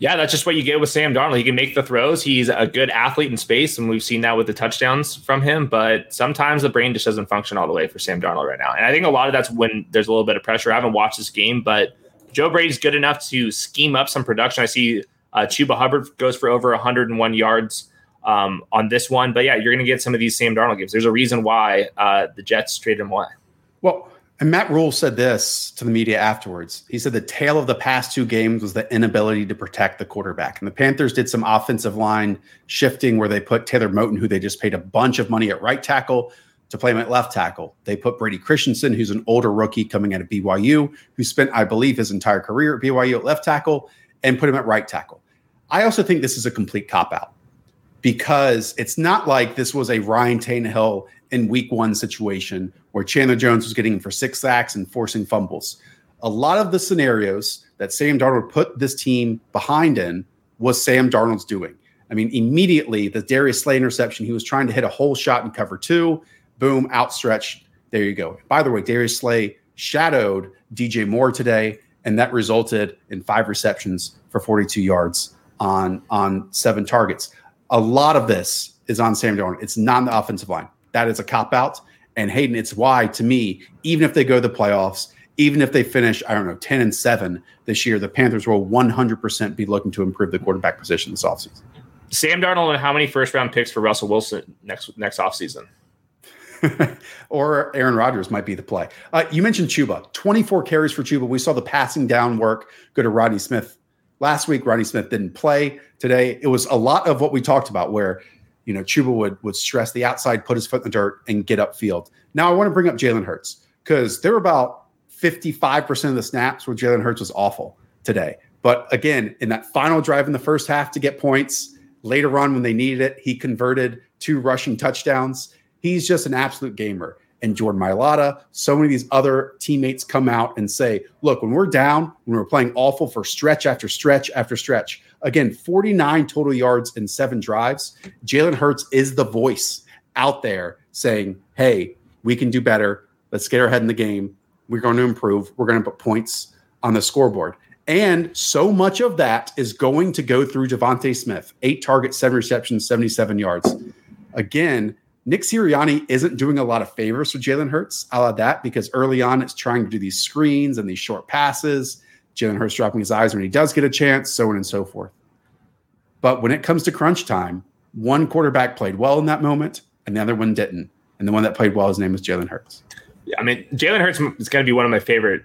Yeah, that's just what you get with Sam Darnold. He can make the throws. He's a good athlete in space, and we've seen that with the touchdowns from him. But sometimes the brain just doesn't function all the way for Sam Darnold right now. And I think a lot of that's when there's a little bit of pressure. I haven't watched this game, but Joe Brady's good enough to scheme up some production. I see uh, Chuba Hubbard goes for over 101 yards um, on this one. But yeah, you're going to get some of these Sam Darnold games. There's a reason why uh, the Jets traded him away. Well, and Matt Rhule said this to the media afterwards. He said the tale of the past two games was the inability to protect the quarterback. And the Panthers did some offensive line shifting where they put Taylor Moton, who they just paid a bunch of money at right tackle, to play him at left tackle. They put Brady Christensen, who's an older rookie coming out of BYU, who spent, I believe, his entire career at BYU at left tackle, and put him at right tackle. I also think this is a complete cop out because it's not like this was a Ryan Tannehill in week one situation where Chandler Jones was getting for six sacks and forcing fumbles. A lot of the scenarios that Sam Darnold put this team behind in was Sam Darnold's doing. I mean, immediately the Darius Slay interception, he was trying to hit a whole shot in cover two, boom, outstretched. There you go. By the way, Darius Slay shadowed DJ Moore today, and that resulted in five receptions for 42 yards on on seven targets a lot of this is on Sam Darnold. It's not on the offensive line. That is a cop out. And Hayden, it's why to me, even if they go to the playoffs, even if they finish, I don't know, 10 and 7 this year, the Panthers will 100% be looking to improve the quarterback position this offseason. Sam Darnold and how many first round picks for Russell Wilson next next offseason? [LAUGHS] or Aaron Rodgers might be the play. Uh, you mentioned Chuba, 24 carries for Chuba. We saw the passing down work go to Rodney Smith Last week, Rodney Smith didn't play. Today, it was a lot of what we talked about, where you know Chuba would would stress the outside, put his foot in the dirt, and get upfield. Now, I want to bring up Jalen Hurts because there were about fifty five percent of the snaps where Jalen Hurts was awful today. But again, in that final drive in the first half to get points, later on when they needed it, he converted two rushing touchdowns. He's just an absolute gamer and Jordan Mailata, so many of these other teammates come out and say, look, when we're down, when we're playing awful for stretch after stretch after stretch, again, 49 total yards and seven drives, Jalen Hurts is the voice out there saying, hey, we can do better. Let's get our head in the game. We're going to improve. We're going to put points on the scoreboard. And so much of that is going to go through DeVonta Smith, eight targets, seven receptions, 77 yards. Again, Nick Sirianni isn't doing a lot of favors for Jalen Hurts. I'll add that because early on it's trying to do these screens and these short passes. Jalen Hurts dropping his eyes when he does get a chance, so on and so forth. But when it comes to crunch time, one quarterback played well in that moment, and the other one didn't. And the one that played well, his name was Jalen Hurts. I mean, Jalen Hurts is going to be one of my favorite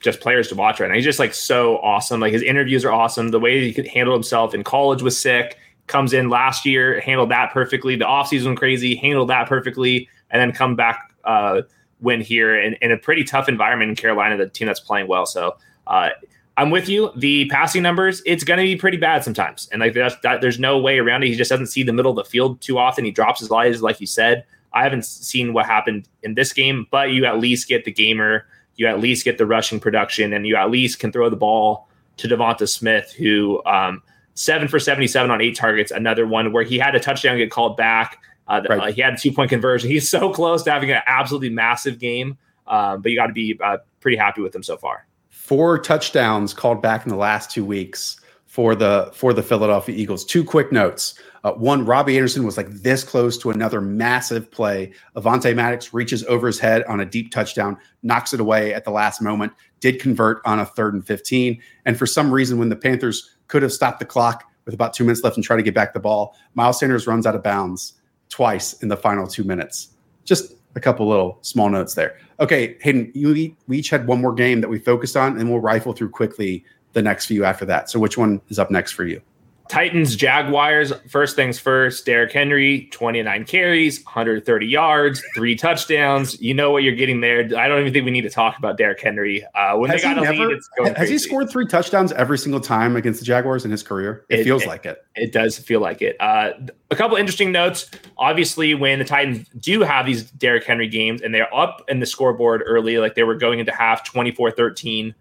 just players to watch right now. He's just like so awesome. Like his interviews are awesome. The way he could handle himself in college was sick comes in last year, handled that perfectly. The offseason crazy, handled that perfectly, and then come back uh, win here in, in, a pretty tough environment in Carolina, the team that's playing well. So uh, I'm with you. The passing numbers, it's going to be pretty bad sometimes, and like that, there's no way around it. He just doesn't see the middle of the field too often. He drops his eyes, like you said. I haven't seen what happened in this game, but you at least get the gamer, you at least get the rushing production, and you at least can throw the ball to DeVonta Smith, who um, seven for 77 on eight targets. Another one where he had a touchdown get called back. Uh, right. uh, he had a two point conversion. He's so close to having an absolutely massive game, uh, but you got to be uh, pretty happy with him so far. Four touchdowns called back in the last two weeks for the for the Philadelphia Eagles. Two quick notes. Uh, one, Robbie Anderson was like this close to another massive play. Avonte Maddox reaches over his head on a deep touchdown, knocks it away at the last moment, did convert on a third and 15. And for some reason, when the Panthers could have stopped the clock with about two minutes left and try to get back the ball. Miles Sanders runs out of bounds twice in the final two minutes. Just a couple little small notes there. Okay, Hayden, you we each had one more game that we focused on, and we'll rifle through quickly the next few after that. So, which one is up next for you? Titans, Jaguars. First things first. Derrick Henry, 29 carries, 130 yards, three touchdowns. You know what you're getting there. I don't even think we need to talk about Derrick Henry. Uh, when has they got a never, lead, it's going Has crazy. he scored three touchdowns every single time against the Jaguars in his career? It, It- feels it- like it. It does feel like it. Uh, a couple interesting notes. Obviously, when the Titans do have these Derrick Henry games and they're up in the scoreboard early, like they were going into half 24 13,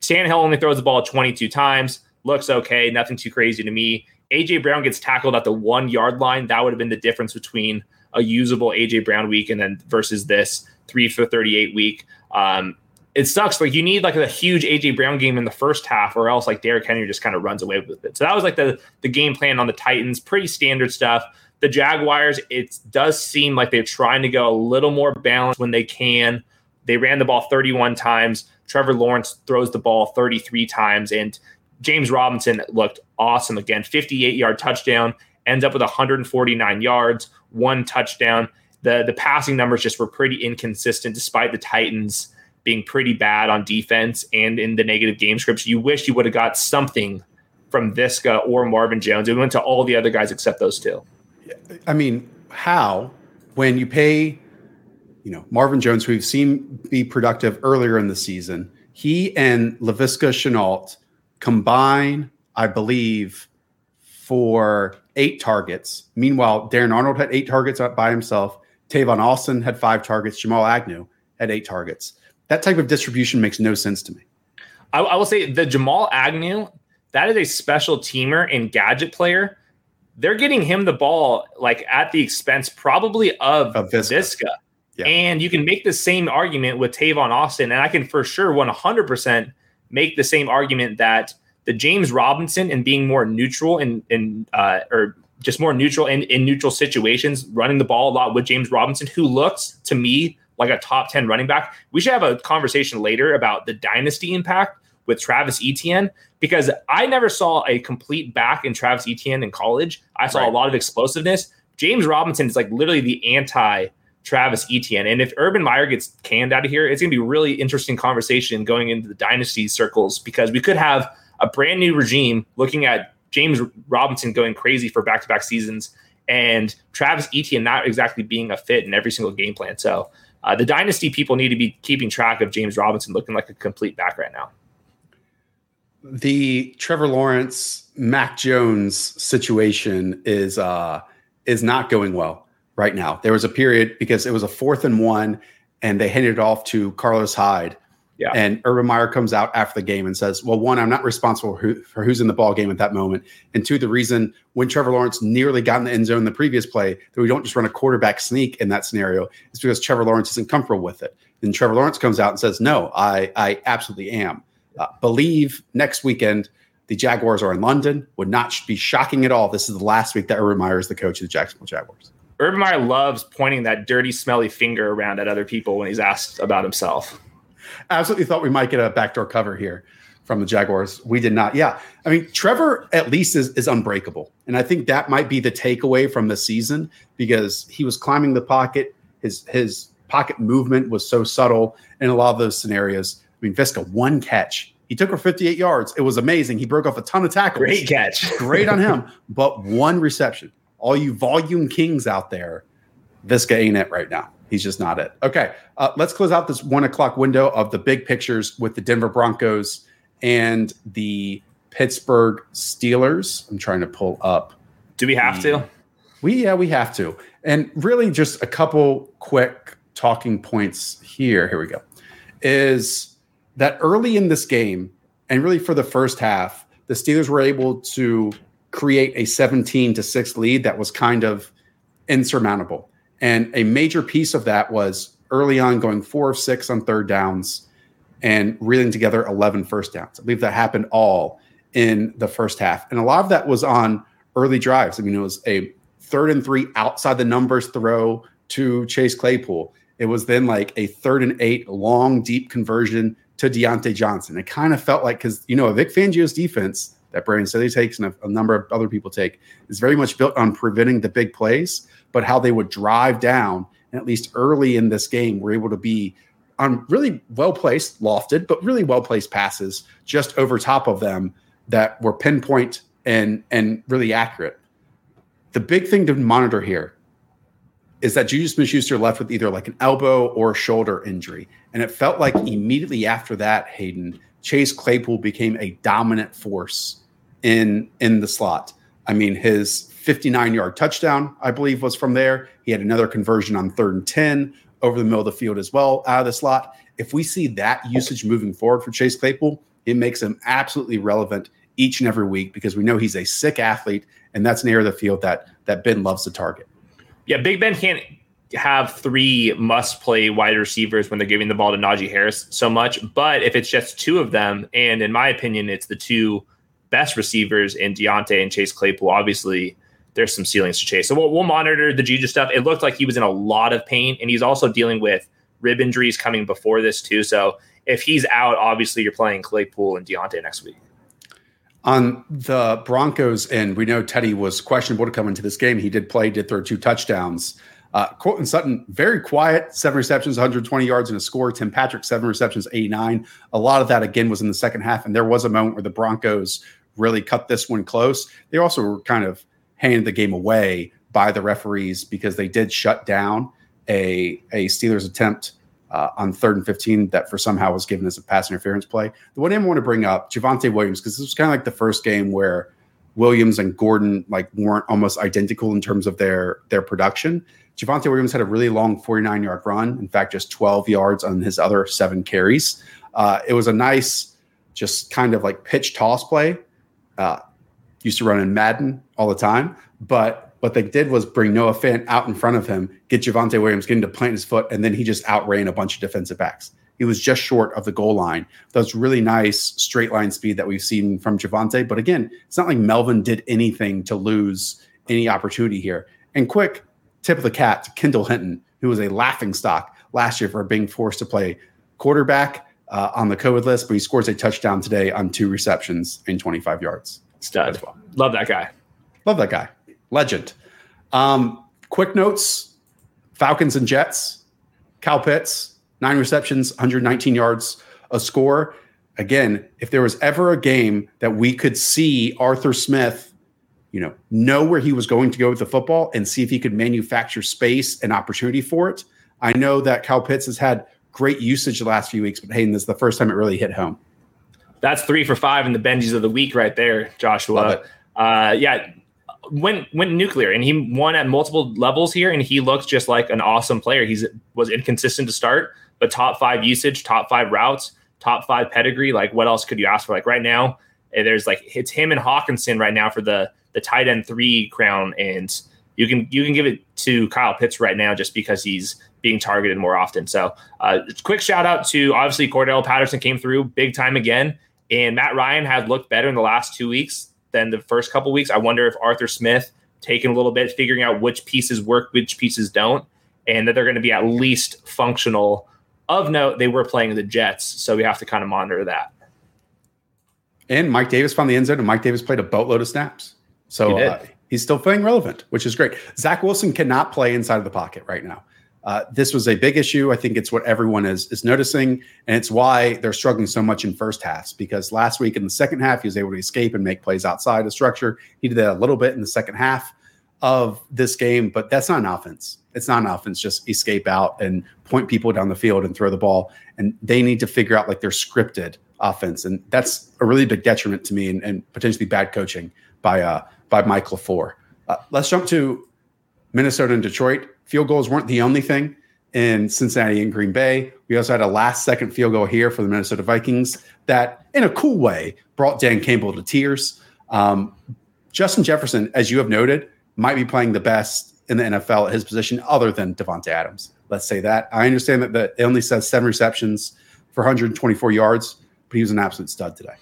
Tannehill only throws the ball 22 times. Looks okay. Nothing too crazy to me. AJ Brown gets tackled at the one yard line. That would have been the difference between a usable AJ Brown week and then versus this three for 38 week. Um, it sucks. Like you need like a huge AJ Brown game in the first half, or else like Derrick Henry just kind of runs away with it. So that was like the the game plan on the Titans. Pretty standard stuff. The Jaguars, it does seem like they're trying to go a little more balanced when they can. They ran the ball 31 times. Trevor Lawrence throws the ball 33 times, and James Robinson looked awesome again. 58 yard touchdown, ends up with 149 yards, one touchdown. The the passing numbers just were pretty inconsistent, despite the Titans being pretty bad on defense and in the negative game scripts. You wish you would have got something from Viska or Marvin Jones. It went to all the other guys except those two. I mean, how when you pay, you know, Marvin Jones, who we've seen be productive earlier in the season, he and Laviska Shenault combine, I believe, for eight targets. Meanwhile, Darren Arnold had eight targets by himself. Tavon Austin had five targets. Jamal Agnew had eight targets. That type of distribution makes no sense to me. I, I will say the Jamal Agnew, that is a special teamer and gadget player. They're getting him the ball like at the expense probably of, Of Viska. Yeah. And you can make the same argument with Tavon Austin. And I can for sure 100% make the same argument that the James Robinson and being more neutral and, and uh, or just more neutral in, in neutral situations, running the ball a lot with James Robinson, who looks to me like a top 10 running back. We should have a conversation later about the dynasty impact with Travis Etienne because I never saw a complete back in Travis Etienne in college. I saw Right. a lot of explosiveness. James Robinson is like literally the anti Travis Etienne. And if Urban Meyer gets canned out of here, it's going to be a really interesting conversation going into the dynasty circles because we could have a brand new regime looking at James Robinson going crazy for back to back seasons and Travis Etienne not exactly being a fit in every single game plan. So uh, the dynasty people need to be keeping track of James Robinson looking like a complete back right now. the Trevor Lawrence Mac Jones situation is uh is not going well right now. There was a period because it was a fourth and one and they handed it off to Carlos Hyde. Yeah. And Urban Meyer comes out after the game and says, "Well, one, I'm not responsible for, who, for who's in the ball game at that moment, and two, the reason when Trevor Lawrence nearly got in the end zone in the previous play that we don't just run a quarterback sneak in that scenario is because Trevor Lawrence isn't comfortable with it." And Trevor Lawrence comes out and says, "No, I I absolutely am." Uh, believe next weekend the Jaguars are in London. Would not be shocking at all. This is the last week that Urban Meyer is the coach of the Jacksonville Jaguars. Urban Meyer loves pointing that dirty, smelly finger around at other people when he's asked about himself. Absolutely thought we might get a backdoor cover here from the Jaguars. We did not. Yeah, I mean Trevor at least is is unbreakable, and I think that might be the takeaway from the season because he was climbing the pocket. His his pocket movement was so subtle in a lot of those scenarios. I mean, Viska one catch. He took her 58 yards. It was amazing. He broke off a ton of tackles. Great catch. Great on him. [LAUGHS] But one reception. All you volume kings out there, Viska ain't it right now. He's just not it. Okay, uh, let's close out this one o'clock window of the big pictures with the Denver Broncos and the Pittsburgh Steelers. I'm trying to pull up. Do we have to? We yeah, we have to. And really just a couple quick talking points here. Here we go. Is that early in this game, and really for the first half, the Steelers were able to create a 17 to 6 lead that was kind of insurmountable. And a major piece of that was early on going four of six on third downs and reeling together 11 first downs. I believe that happened all in the first half. And a lot of that was on early drives. I mean, it was a third and three outside the numbers throw to Chase Claypool. It was then like a third and eight long, deep conversion to Diontae Johnson. It kind of felt like because you know a Vic Fangio's defense that Brandon Staley takes and a, a number of other people take is very much built on preventing the big plays, but how they would drive down and at least early in this game, were able to be on really well placed, lofted, but really well placed passes just over top of them that were pinpoint and and really accurate. The big thing to monitor here is that Juju Smith Schuster left with either like an elbow or shoulder injury. And it felt like immediately after that, Hayden, Chase Claypool became a dominant force in in the slot. I mean, his 59 yard touchdown, I believe, was from there. He had another conversion on third and 10 over the middle of the field as well out of the slot. If we see that usage moving forward for Chase Claypool, it makes him absolutely relevant each and every week because we know he's a sick athlete, and that's an area of the field that that Ben loves to target. Yeah, Big Ben can't have three must play wide receivers when they're giving the ball to Najee Harris so much. But if it's just two of them, and in my opinion, it's the two best receivers in Diontae and Chase Claypool, obviously there's some ceilings to chase. So we'll, we'll monitor the Juju stuff. It looked like he was in a lot of pain, and he's also dealing with rib injuries coming before this too. So if he's out, obviously you're playing Claypool and Diontae next week. On the Broncos, and we know Teddy was questionable to come into this game. He did play, did throw two touchdowns. Uh, Courtland Sutton, very quiet, seven receptions, 120 yards and a score. Tim Patrick, seven receptions, 89. A lot of that, again, was in the second half. And there was a moment where the Broncos really cut this one close. They also were kind of handed the game away by the referees because they did shut down a, a Steelers attempt uh, on third and 15 that for somehow was given as a pass interference play. The one I want to bring up, Javonte Williams, because this was kind of like the first game where Williams and Gordon like weren't almost identical in terms of their their production. Javonte Williams had a really long 49 yard run. In fact, just 12 yards on his other seven carries. Uh, it was a nice, just kind of like pitch toss play. Uh, used to run in Madden all the time, but what they did was bring Noah Fant out in front of him, get Javonte Williams, get him to plant his foot, and then he just outran a bunch of defensive backs. He was just short of the goal line. That's really nice straight line speed that we've seen from Javonte. But again, it's not like Melvin did anything to lose any opportunity here. And quick tip of the cat to Kendall Hinton, who was a laughing stock last year for being forced to play quarterback uh, on the COVID list, but he scores a touchdown today on two receptions in 25 yards. Stud. Well. Love that guy. Love that guy legend. Um, quick notes Falcons and Jets. Kyle Pitts, nine receptions, 119 yards, a score. Again, if there was ever a game that we could see Arthur Smith, you know, know where he was going to go with the football and see if he could manufacture space and opportunity for it. I know that Kyle Pitts has had great usage the last few weeks, but Hayden, this is the first time it really hit home. That's three for five in the Benjis of the week right there, Joshua. Uh, yeah, went went nuclear and he won at multiple levels here and he looks just like an awesome player. He's was inconsistent to start, but top five usage, top five routes, top five pedigree. Like what else could you ask for? Like right now, eh, there's like it's him and Hockenson right now for the the tight end three crown, and you can you can give it to Kyle Pitts right now just because he's being targeted more often. So, uh, quick shout out to obviously Cordarrelle Patterson came through big time again, and Matt Ryan has looked better in the last two weeks than the first couple weeks. I wonder if Arthur Smith taking a little bit, figuring out which pieces work, which pieces don't, and that they're going to be at least functional. Of note, they were playing the Jets, so we have to kind of monitor that. And Mike Davis found the end zone, and Mike Davis played a boatload of snaps. So he uh, he's still playing relevant, which is great. Zach Wilson cannot play inside of the pocket right now. Uh, this was a big issue. I think it's what everyone is is noticing, and it's why they're struggling so much in first halves. Because last week in the second half, he was able to escape and make plays outside the structure. He did that a little bit in the second half of this game, but that's not an offense. It's not an offense. Just escape out and point people down the field and throw the ball. And they need to figure out like their scripted offense, and that's a really big detriment to me and, and potentially bad coaching by uh by Mike LaFleur. Uh, let's jump to Minnesota and Detroit field goals weren't the only thing in Cincinnati and Green Bay. We also had a last second field goal here for the Minnesota Vikings that, in a cool way, brought Dan Campbell to tears. Um, Justin Jefferson, as you have noted, might be playing the best in the NFL at his position, other than Davante Adams. Let's say that. I understand that the, it only says seven receptions for 124 yards, but he was an absolute stud today.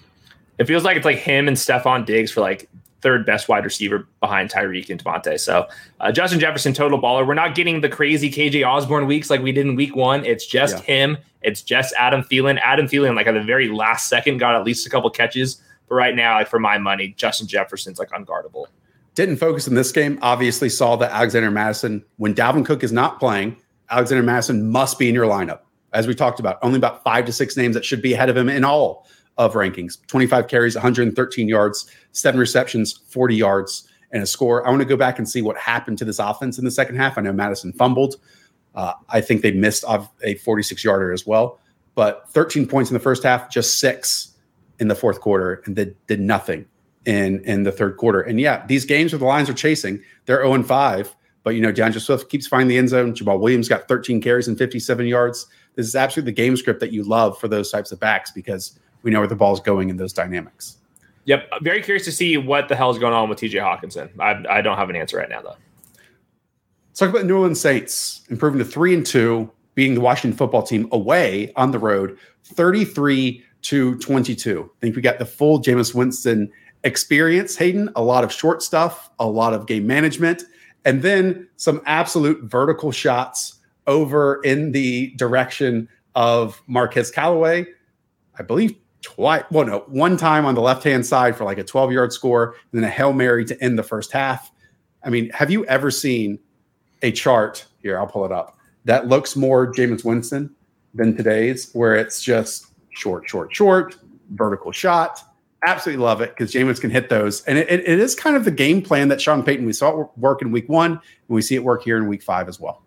It feels like it's like him and Stefon Diggs for like third best wide receiver behind Tyreek and Davante. So uh, Justin Jefferson, total baller. We're not getting the crazy KJ Osborne weeks like we did in week one. It's just yeah. him. It's just Adam Thielen. Adam Thielen, like at the very last second, got at least a couple catches. But right now, like for my money, Justin Jefferson's like unguardable. Didn't focus in this game. Obviously, saw that Alexander Mattison, when Dalvin Cook is not playing, Alexander Mattison must be in your lineup. As we talked about, only about five to six names that should be ahead of him in all of rankings 25 carries, 113 yards, seven receptions, 40 yards, and a score. I want to go back and see what happened to this offense in the second half. I know Mattison fumbled. Uh, I think they missed a 46 yarder as well, but 13 points in the first half, just six in the fourth quarter, and they did nothing in in the third quarter. And yeah, these games where the Lions are chasing, they're 0 and 5. But you know, D'Andre Swift keeps finding the end zone. Jamaal Williams got 13 carries and 57 yards. This is absolutely the game script that you love for those types of backs because we know where the ball's going in those dynamics. Yep. Uh, very curious to see what the hell is going on with TJ Hockenson. I, I don't have an answer right now, though. Let's talk about the New Orleans Saints improving to three and two, beating the Washington football team away on the road, 33 to 22. I think we got the full Jameis Winston experience, Hayden. A lot of short stuff, a lot of game management, and then some absolute vertical shots over in the direction of Marquez Callaway. I believe twice, well, no, one time on the left hand side for like a 12 yard score, and then a Hail Mary to end the first half. I mean, have you ever seen a chart here? I'll pull it up that looks more Jameis Winston than today's, where it's just short, short, short, vertical shot. Absolutely love it because Jameis can hit those. And it, it is kind of the game plan that Sean Payton, we saw it work in week one, and we see it work here in week five as well.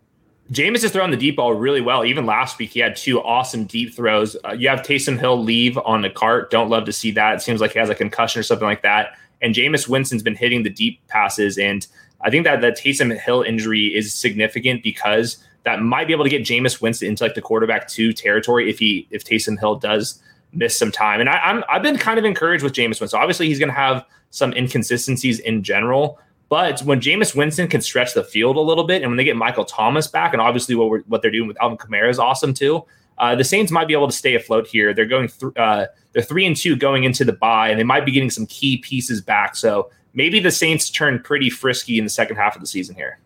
Jameis is throwing the deep ball really well. Even last week, he had two awesome deep throws. Uh, you have Taysom Hill leave on the cart. Don't love to see that. It seems like he has a concussion or something like that. And Jameis Winston's been hitting the deep passes. And I think that the Taysom Hill injury is significant because that might be able to get Jameis Winston into like the quarterback two territory if he if Taysom Hill does miss some time. And I, I'm I've been kind of encouraged with Jameis Winston. So Obviously, he's going to have some inconsistencies in general, but when Jameis Winston can stretch the field a little bit, and when they get Michael Thomas back, and obviously what what they're doing with Alvin Kamara is awesome too. Uh, the Saints might be able to stay afloat here. They're going through. Uh, they're three and two going into the bye, and they might be getting some key pieces back. So maybe the Saints turn pretty frisky in the second half of the season here.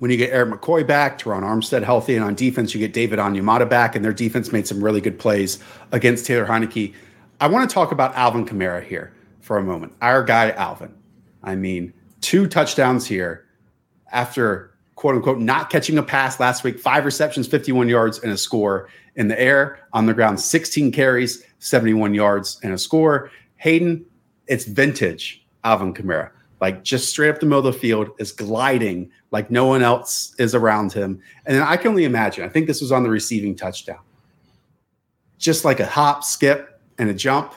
When you get Erik McCoy back, Terron Armstead healthy, and on defense you get David Onyemata back, and their defense made some really good plays against Taylor Heinicke. I want to talk about Alvin Kamara here for a moment. Our guy Alvin. I mean, two touchdowns here after quote unquote not catching a pass last week, five receptions, 51 yards, and a score in the air. On the ground, 16 carries, 71 yards, and a score. Hayden, it's vintage Alvin Kamara. Like just straight up the middle of the field is gliding like no one else is around him. And I can only imagine, I think this was on the receiving touchdown. Just like a hop, skip, and a jump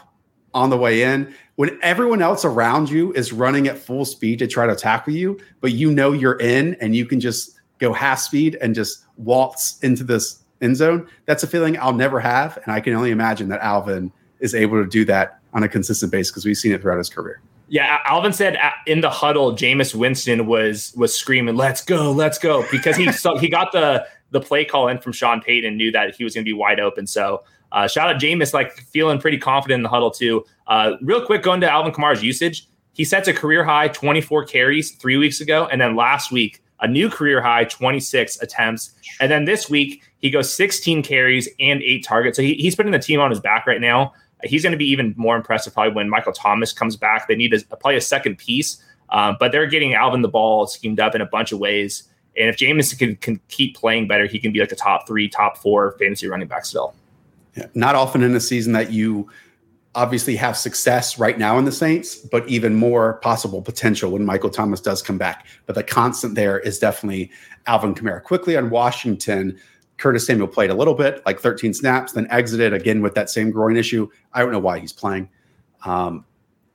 on the way in when everyone else around you is running at full speed to try to tackle you, but you know you're in and you can just go half speed and just waltz into this end zone. That's a feeling I'll never have. And I can only imagine that Alvin is able to do that on a consistent basis because we've seen it throughout his career. Yeah, Alvin said in the huddle, Jameis Winston was was screaming, "Let's go, let's go!" because he [LAUGHS] he got the the play call in from Sean Payton, knew that he was going to be wide open. So uh, shout out Jameis, like feeling pretty confident in the huddle too. Uh, real quick, going to Alvin Kamara's usage, he sets a career high 24 carries three weeks ago, and then last week a new career high 26 attempts, and then this week he goes 16 carries and eight targets. So he, he's putting the team on his back right now. He's going to be even more impressive probably when Michael Thomas comes back. They need a, probably a second piece, um, but they're getting Alvin the ball schemed up in a bunch of ways. And if Jameis can, can keep playing better, he can be like a top three, top four fantasy running back still. Yeah, not often in a season that you obviously have success right now in the Saints, but even more possible potential when Michael Thomas does come back. But the constant there is definitely Alvin Kamara. Quickly on Washington, Curtis Samuel played a little bit, like 13 snaps, then exited again with that same groin issue. I don't know why he's playing. Um,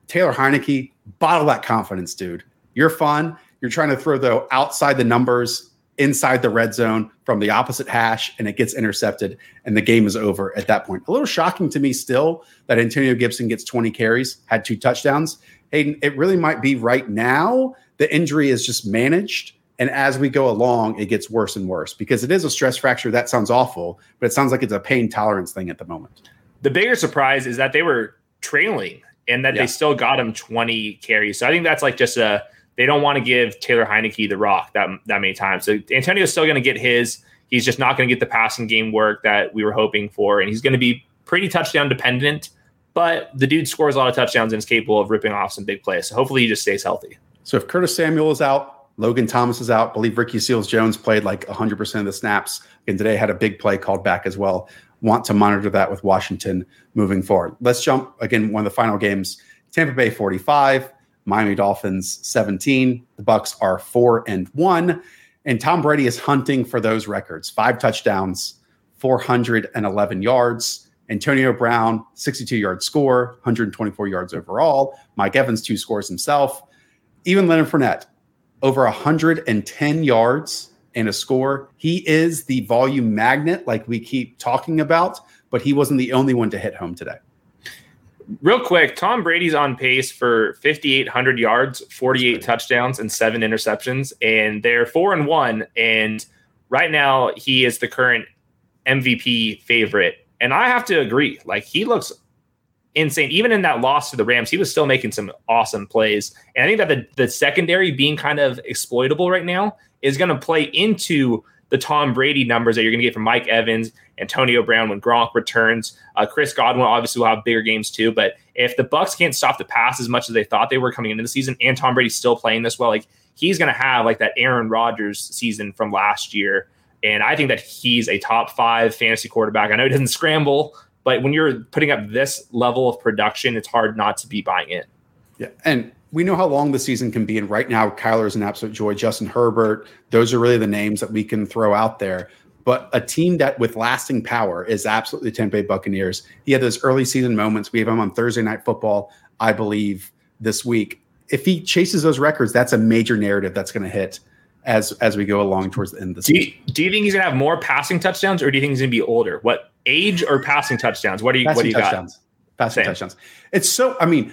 Taylor Heinicke, bottle that confidence, dude. You're fun. You're trying to throw though outside the numbers inside the red zone from the opposite hash and it gets intercepted and the game is over at that point. A little shocking to me still that Antonio Gibson gets 20 carries, had two touchdowns. Hayden, it really might be right now. The injury is just managed. And as we go along, it gets worse and worse because it is a stress fracture. That sounds awful, but it sounds like it's a pain tolerance thing at the moment. The bigger surprise is that they were trailing and that yeah. they still got him 20 carries. So I think that's like just a they don't want to give Taylor Heinicke the rock that that many times. So Antonio's still going to get his. He's just not going to get the passing game work that we were hoping for, and he's going to be pretty touchdown dependent. But the dude scores a lot of touchdowns and is capable of ripping off some big plays. So hopefully he just stays healthy. So if Curtis Samuel is out, Logan Thomas is out. I believe Ricky Seals Jones played like 100% of the snaps. And today had a big play called back as well. Want to monitor that with Washington moving forward. Let's jump again. One of the final games: Tampa Bay 45, Miami Dolphins 17. The Bucks are four and one, and Tom Brady is hunting for those records: five touchdowns, 411 yards. Antonio Brown, 62 yard score, 124 yards overall. Mike Evans, two scores himself. Even Leonard Fournette, over 110 yards and a score. He is the volume magnet, like we keep talking about, but he wasn't the only one to hit home today. Real quick, Tom Brady's on pace for 5,800 yards, 48 touchdowns, and seven interceptions, and they're four and one. And right now, he is the current MVP favorite. And I have to agree, like he looks insane. Even in that loss to the Rams, he was still making some awesome plays. And I think that the, the secondary being kind of exploitable right now is going to play into the Tom Brady numbers that you're going to get from Mike Evans, Antonio Brown when Gronk returns. Uh, Chris Godwin obviously will have bigger games too. But if the Bucks can't stop the pass as much as they thought they were coming into the season, and Tom Brady's still playing this well, like he's going to have like that Aaron Rodgers season from last year. And I think that he's a top five fantasy quarterback. I know he doesn't scramble, but when you're putting up this level of production, it's hard not to be buying in. Yeah. And we know how long the season can be. And right now, Kyler is an absolute joy. Justin Herbert, those are really the names that we can throw out there. But a team that with lasting power is absolutely the Tampa Bay Buccaneers. He had those early season moments. We have him on Thursday Night Football, I believe, this week. If he chases those records, that's a major narrative that's going to hit as as we go along towards the end of the season. Do you, do you think he's going to have more passing touchdowns, or do you think he's going to be older? What age or passing touchdowns? What do you passing what do you touchdowns. got? Passing Same. touchdowns. It's so. I mean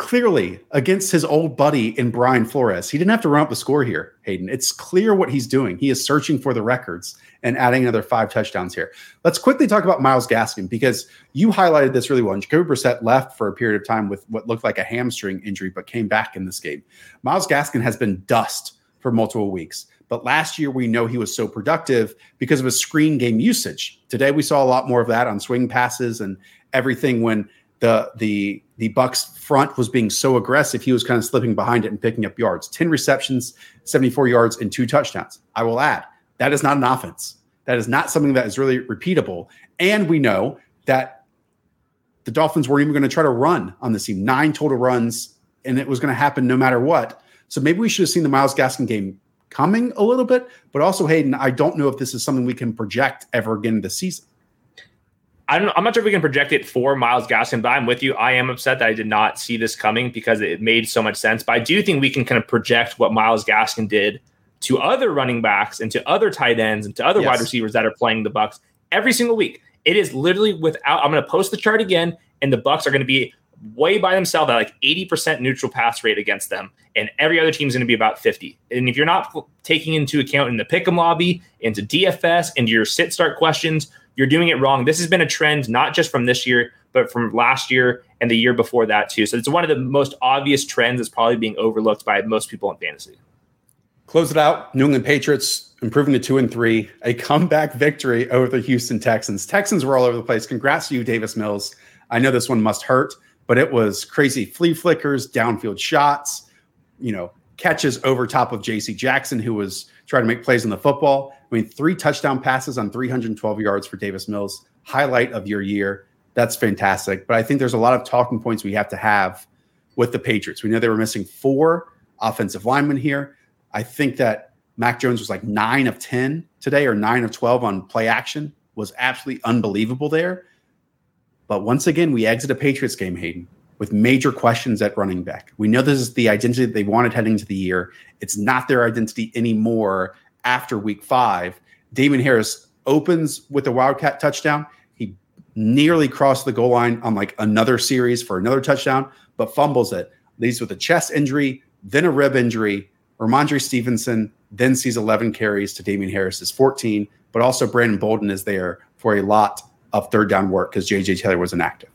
clearly against his old buddy in Brian Flores. He didn't have to run up the score here, Hayden. It's clear what he's doing. He is searching for the records and adding another five touchdowns here. Let's quickly talk about Myles Gaskin because you highlighted this really well. And Jacoby Brissett left for a period of time with what looked like a hamstring injury, but came back in this game. Myles Gaskin has been dust for multiple weeks. But last year, we know he was so productive because of his screen game usage. Today, we saw a lot more of that on swing passes and everything when the the the Bucks front was being so aggressive, he was kind of slipping behind it and picking up yards. 10 receptions, 74 yards, and two touchdowns. I will add, that is not an offense. That is not something that is really repeatable. And we know that the Dolphins weren't even going to try to run on this team. Nine total runs, and it was going to happen no matter what. So maybe we should have seen the Myles Gaskin game coming a little bit. But also, Hayden, I don't know if this is something we can project ever again this season. I don't, I'm not sure if we can project it for Myles Gaskin, but I'm with you. I am upset that I did not see this coming because it made so much sense. But I do think we can kind of project what Myles Gaskin did to other running backs and to other tight ends and to other yes. wide receivers that are playing the Bucks every single week. It is literally without. I'm going to post the chart again, and the Bucks are going to be way by themselves at like 80% neutral pass rate against them, and every other team is going to be about 50. And if you're not taking into account in the pick'em lobby, into DFS, into your sit start questions, you're doing it wrong. This has been a trend, not just from this year, but from last year and the year before that, too. So it's one of the most obvious trends that's probably being overlooked by most people in fantasy. Close it out. New England Patriots improving to two and three, a comeback victory over the Houston Texans. Texans were all over the place. Congrats to you, Davis Mills. I know this one must hurt, but it was crazy flea flickers, downfield shots, you know, catches over top of JC Jackson, who was trying to make plays on the football. I mean, three touchdown passes on 312 yards for Davis Mills, highlight of your year. That's fantastic. But I think there's a lot of talking points we have to have with the Patriots. We know they were missing four offensive linemen here. I think that Mac Jones was like nine of 10 today or nine of 12 on play action, was absolutely unbelievable there. But once again, we exit a Patriots game, Hayden, with major questions at running back. We know this is the identity that they wanted heading into the year. It's not their identity anymore after week five. Damien Harris opens with a Wildcat touchdown. He nearly crossed the goal line on like another series for another touchdown, but fumbles it. Leads with a chest injury, then a rib injury. Rhamondre Stevenson then sees 11 carries to Damien Harris's 14, but also Brandon Bolden is there for a lot of third down work because JJ Taylor was inactive.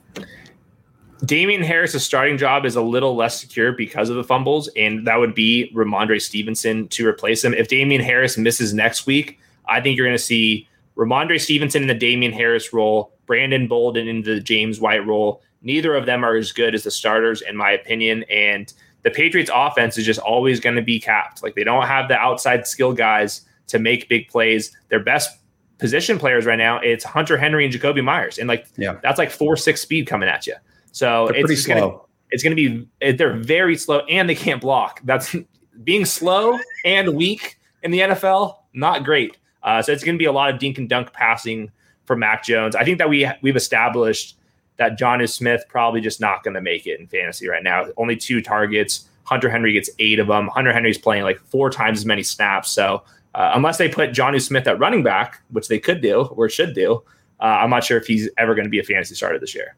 Damien Harris's starting job is a little less secure because of the fumbles, and that would be Rhamondre Stevenson to replace him. If Damien Harris misses next week, I think you're going to see Rhamondre Stevenson in the Damien Harris role, Brandon Bolden in the James White role. Neither of them are as good as the starters, in my opinion. And the Patriots offense is just always going to be capped. Like they don't have the outside skill guys to make big plays. Their best position players right now, it's Hunter Henry and Jakobi Meyers. And like yeah. that's like four six speed coming at you. So they're it's gonna it's gonna be they're very slow and they can't block. That's [LAUGHS] being slow and weak in the NFL, not great. Uh, so it's gonna be a lot of dink and dunk passing for Mac Jones. I think that we we've established that Jonnu Smith probably just not going to make it in fantasy right now. Only two targets. Hunter Henry gets eight of them. Hunter Henry's playing like four times as many snaps. So uh, unless they put Jonnu Smith at running back, which they could do or should do, uh, I'm not sure if he's ever going to be a fantasy starter this year.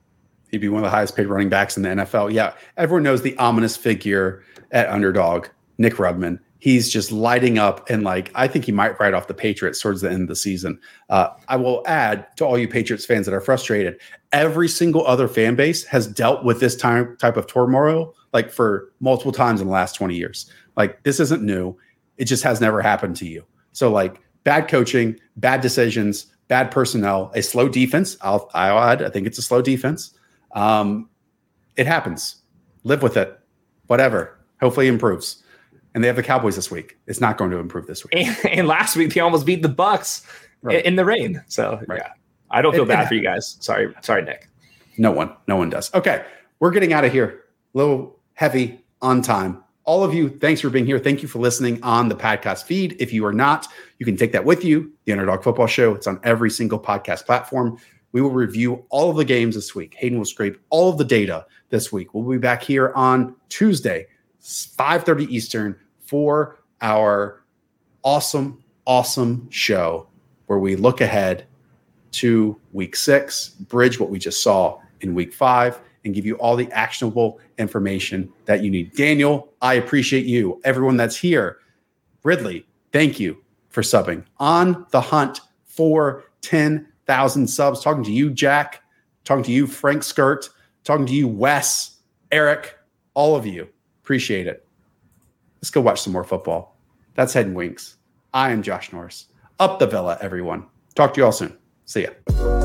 He'd be one of the highest paid running backs in the NFL. Yeah, everyone knows the ominous figure at underdog, Nick Rudman. He's just lighting up, and like I think he might write off the Patriots towards the end of the season. Uh, I will add to all you Patriots fans that are frustrated. Every single other fan base has dealt with this time type of turmoil like for multiple times in the last 20 years. Like this isn't new. It just has never happened to you. So like bad coaching, bad decisions, bad personnel, a slow defense. I'll I'll add. I think it's a slow defense. Um, it happens. Live with it. Whatever. Hopefully it improves. And they have the Cowboys this week. It's not going to improve this week. And, and last week they almost beat the Bucks right. in the rain. So right. yeah, I don't feel it, bad it, for you guys. Sorry, sorry, Nick. No one, no one does. Okay, we're getting out of here. A little heavy on time all of you, thanks for being here. Thank you for listening on the podcast feed. If you are not, you can take that with you. The Underdog Football Show. It's on every single podcast platform. We will review all of the games this week. Hayden will scrape all of the data this week. We'll be back here on Tuesday, 5:30 Eastern, for our awesome, awesome show where we look ahead to week six, bridge what we just saw in week five, and give you all the actionable information that you need. Daniel, I appreciate you. Everyone that's here, Ridley, thank you for subbing. On the hunt for 10,000 subs. Talking to you, Jack. Talking to you, Frank Skirt. Talking to you, Wes, Eric, all of you. Appreciate it. Let's go watch some more football. That's Hayden Winks. I am Josh Norris. Up the villa, everyone. Talk to you all soon. See ya.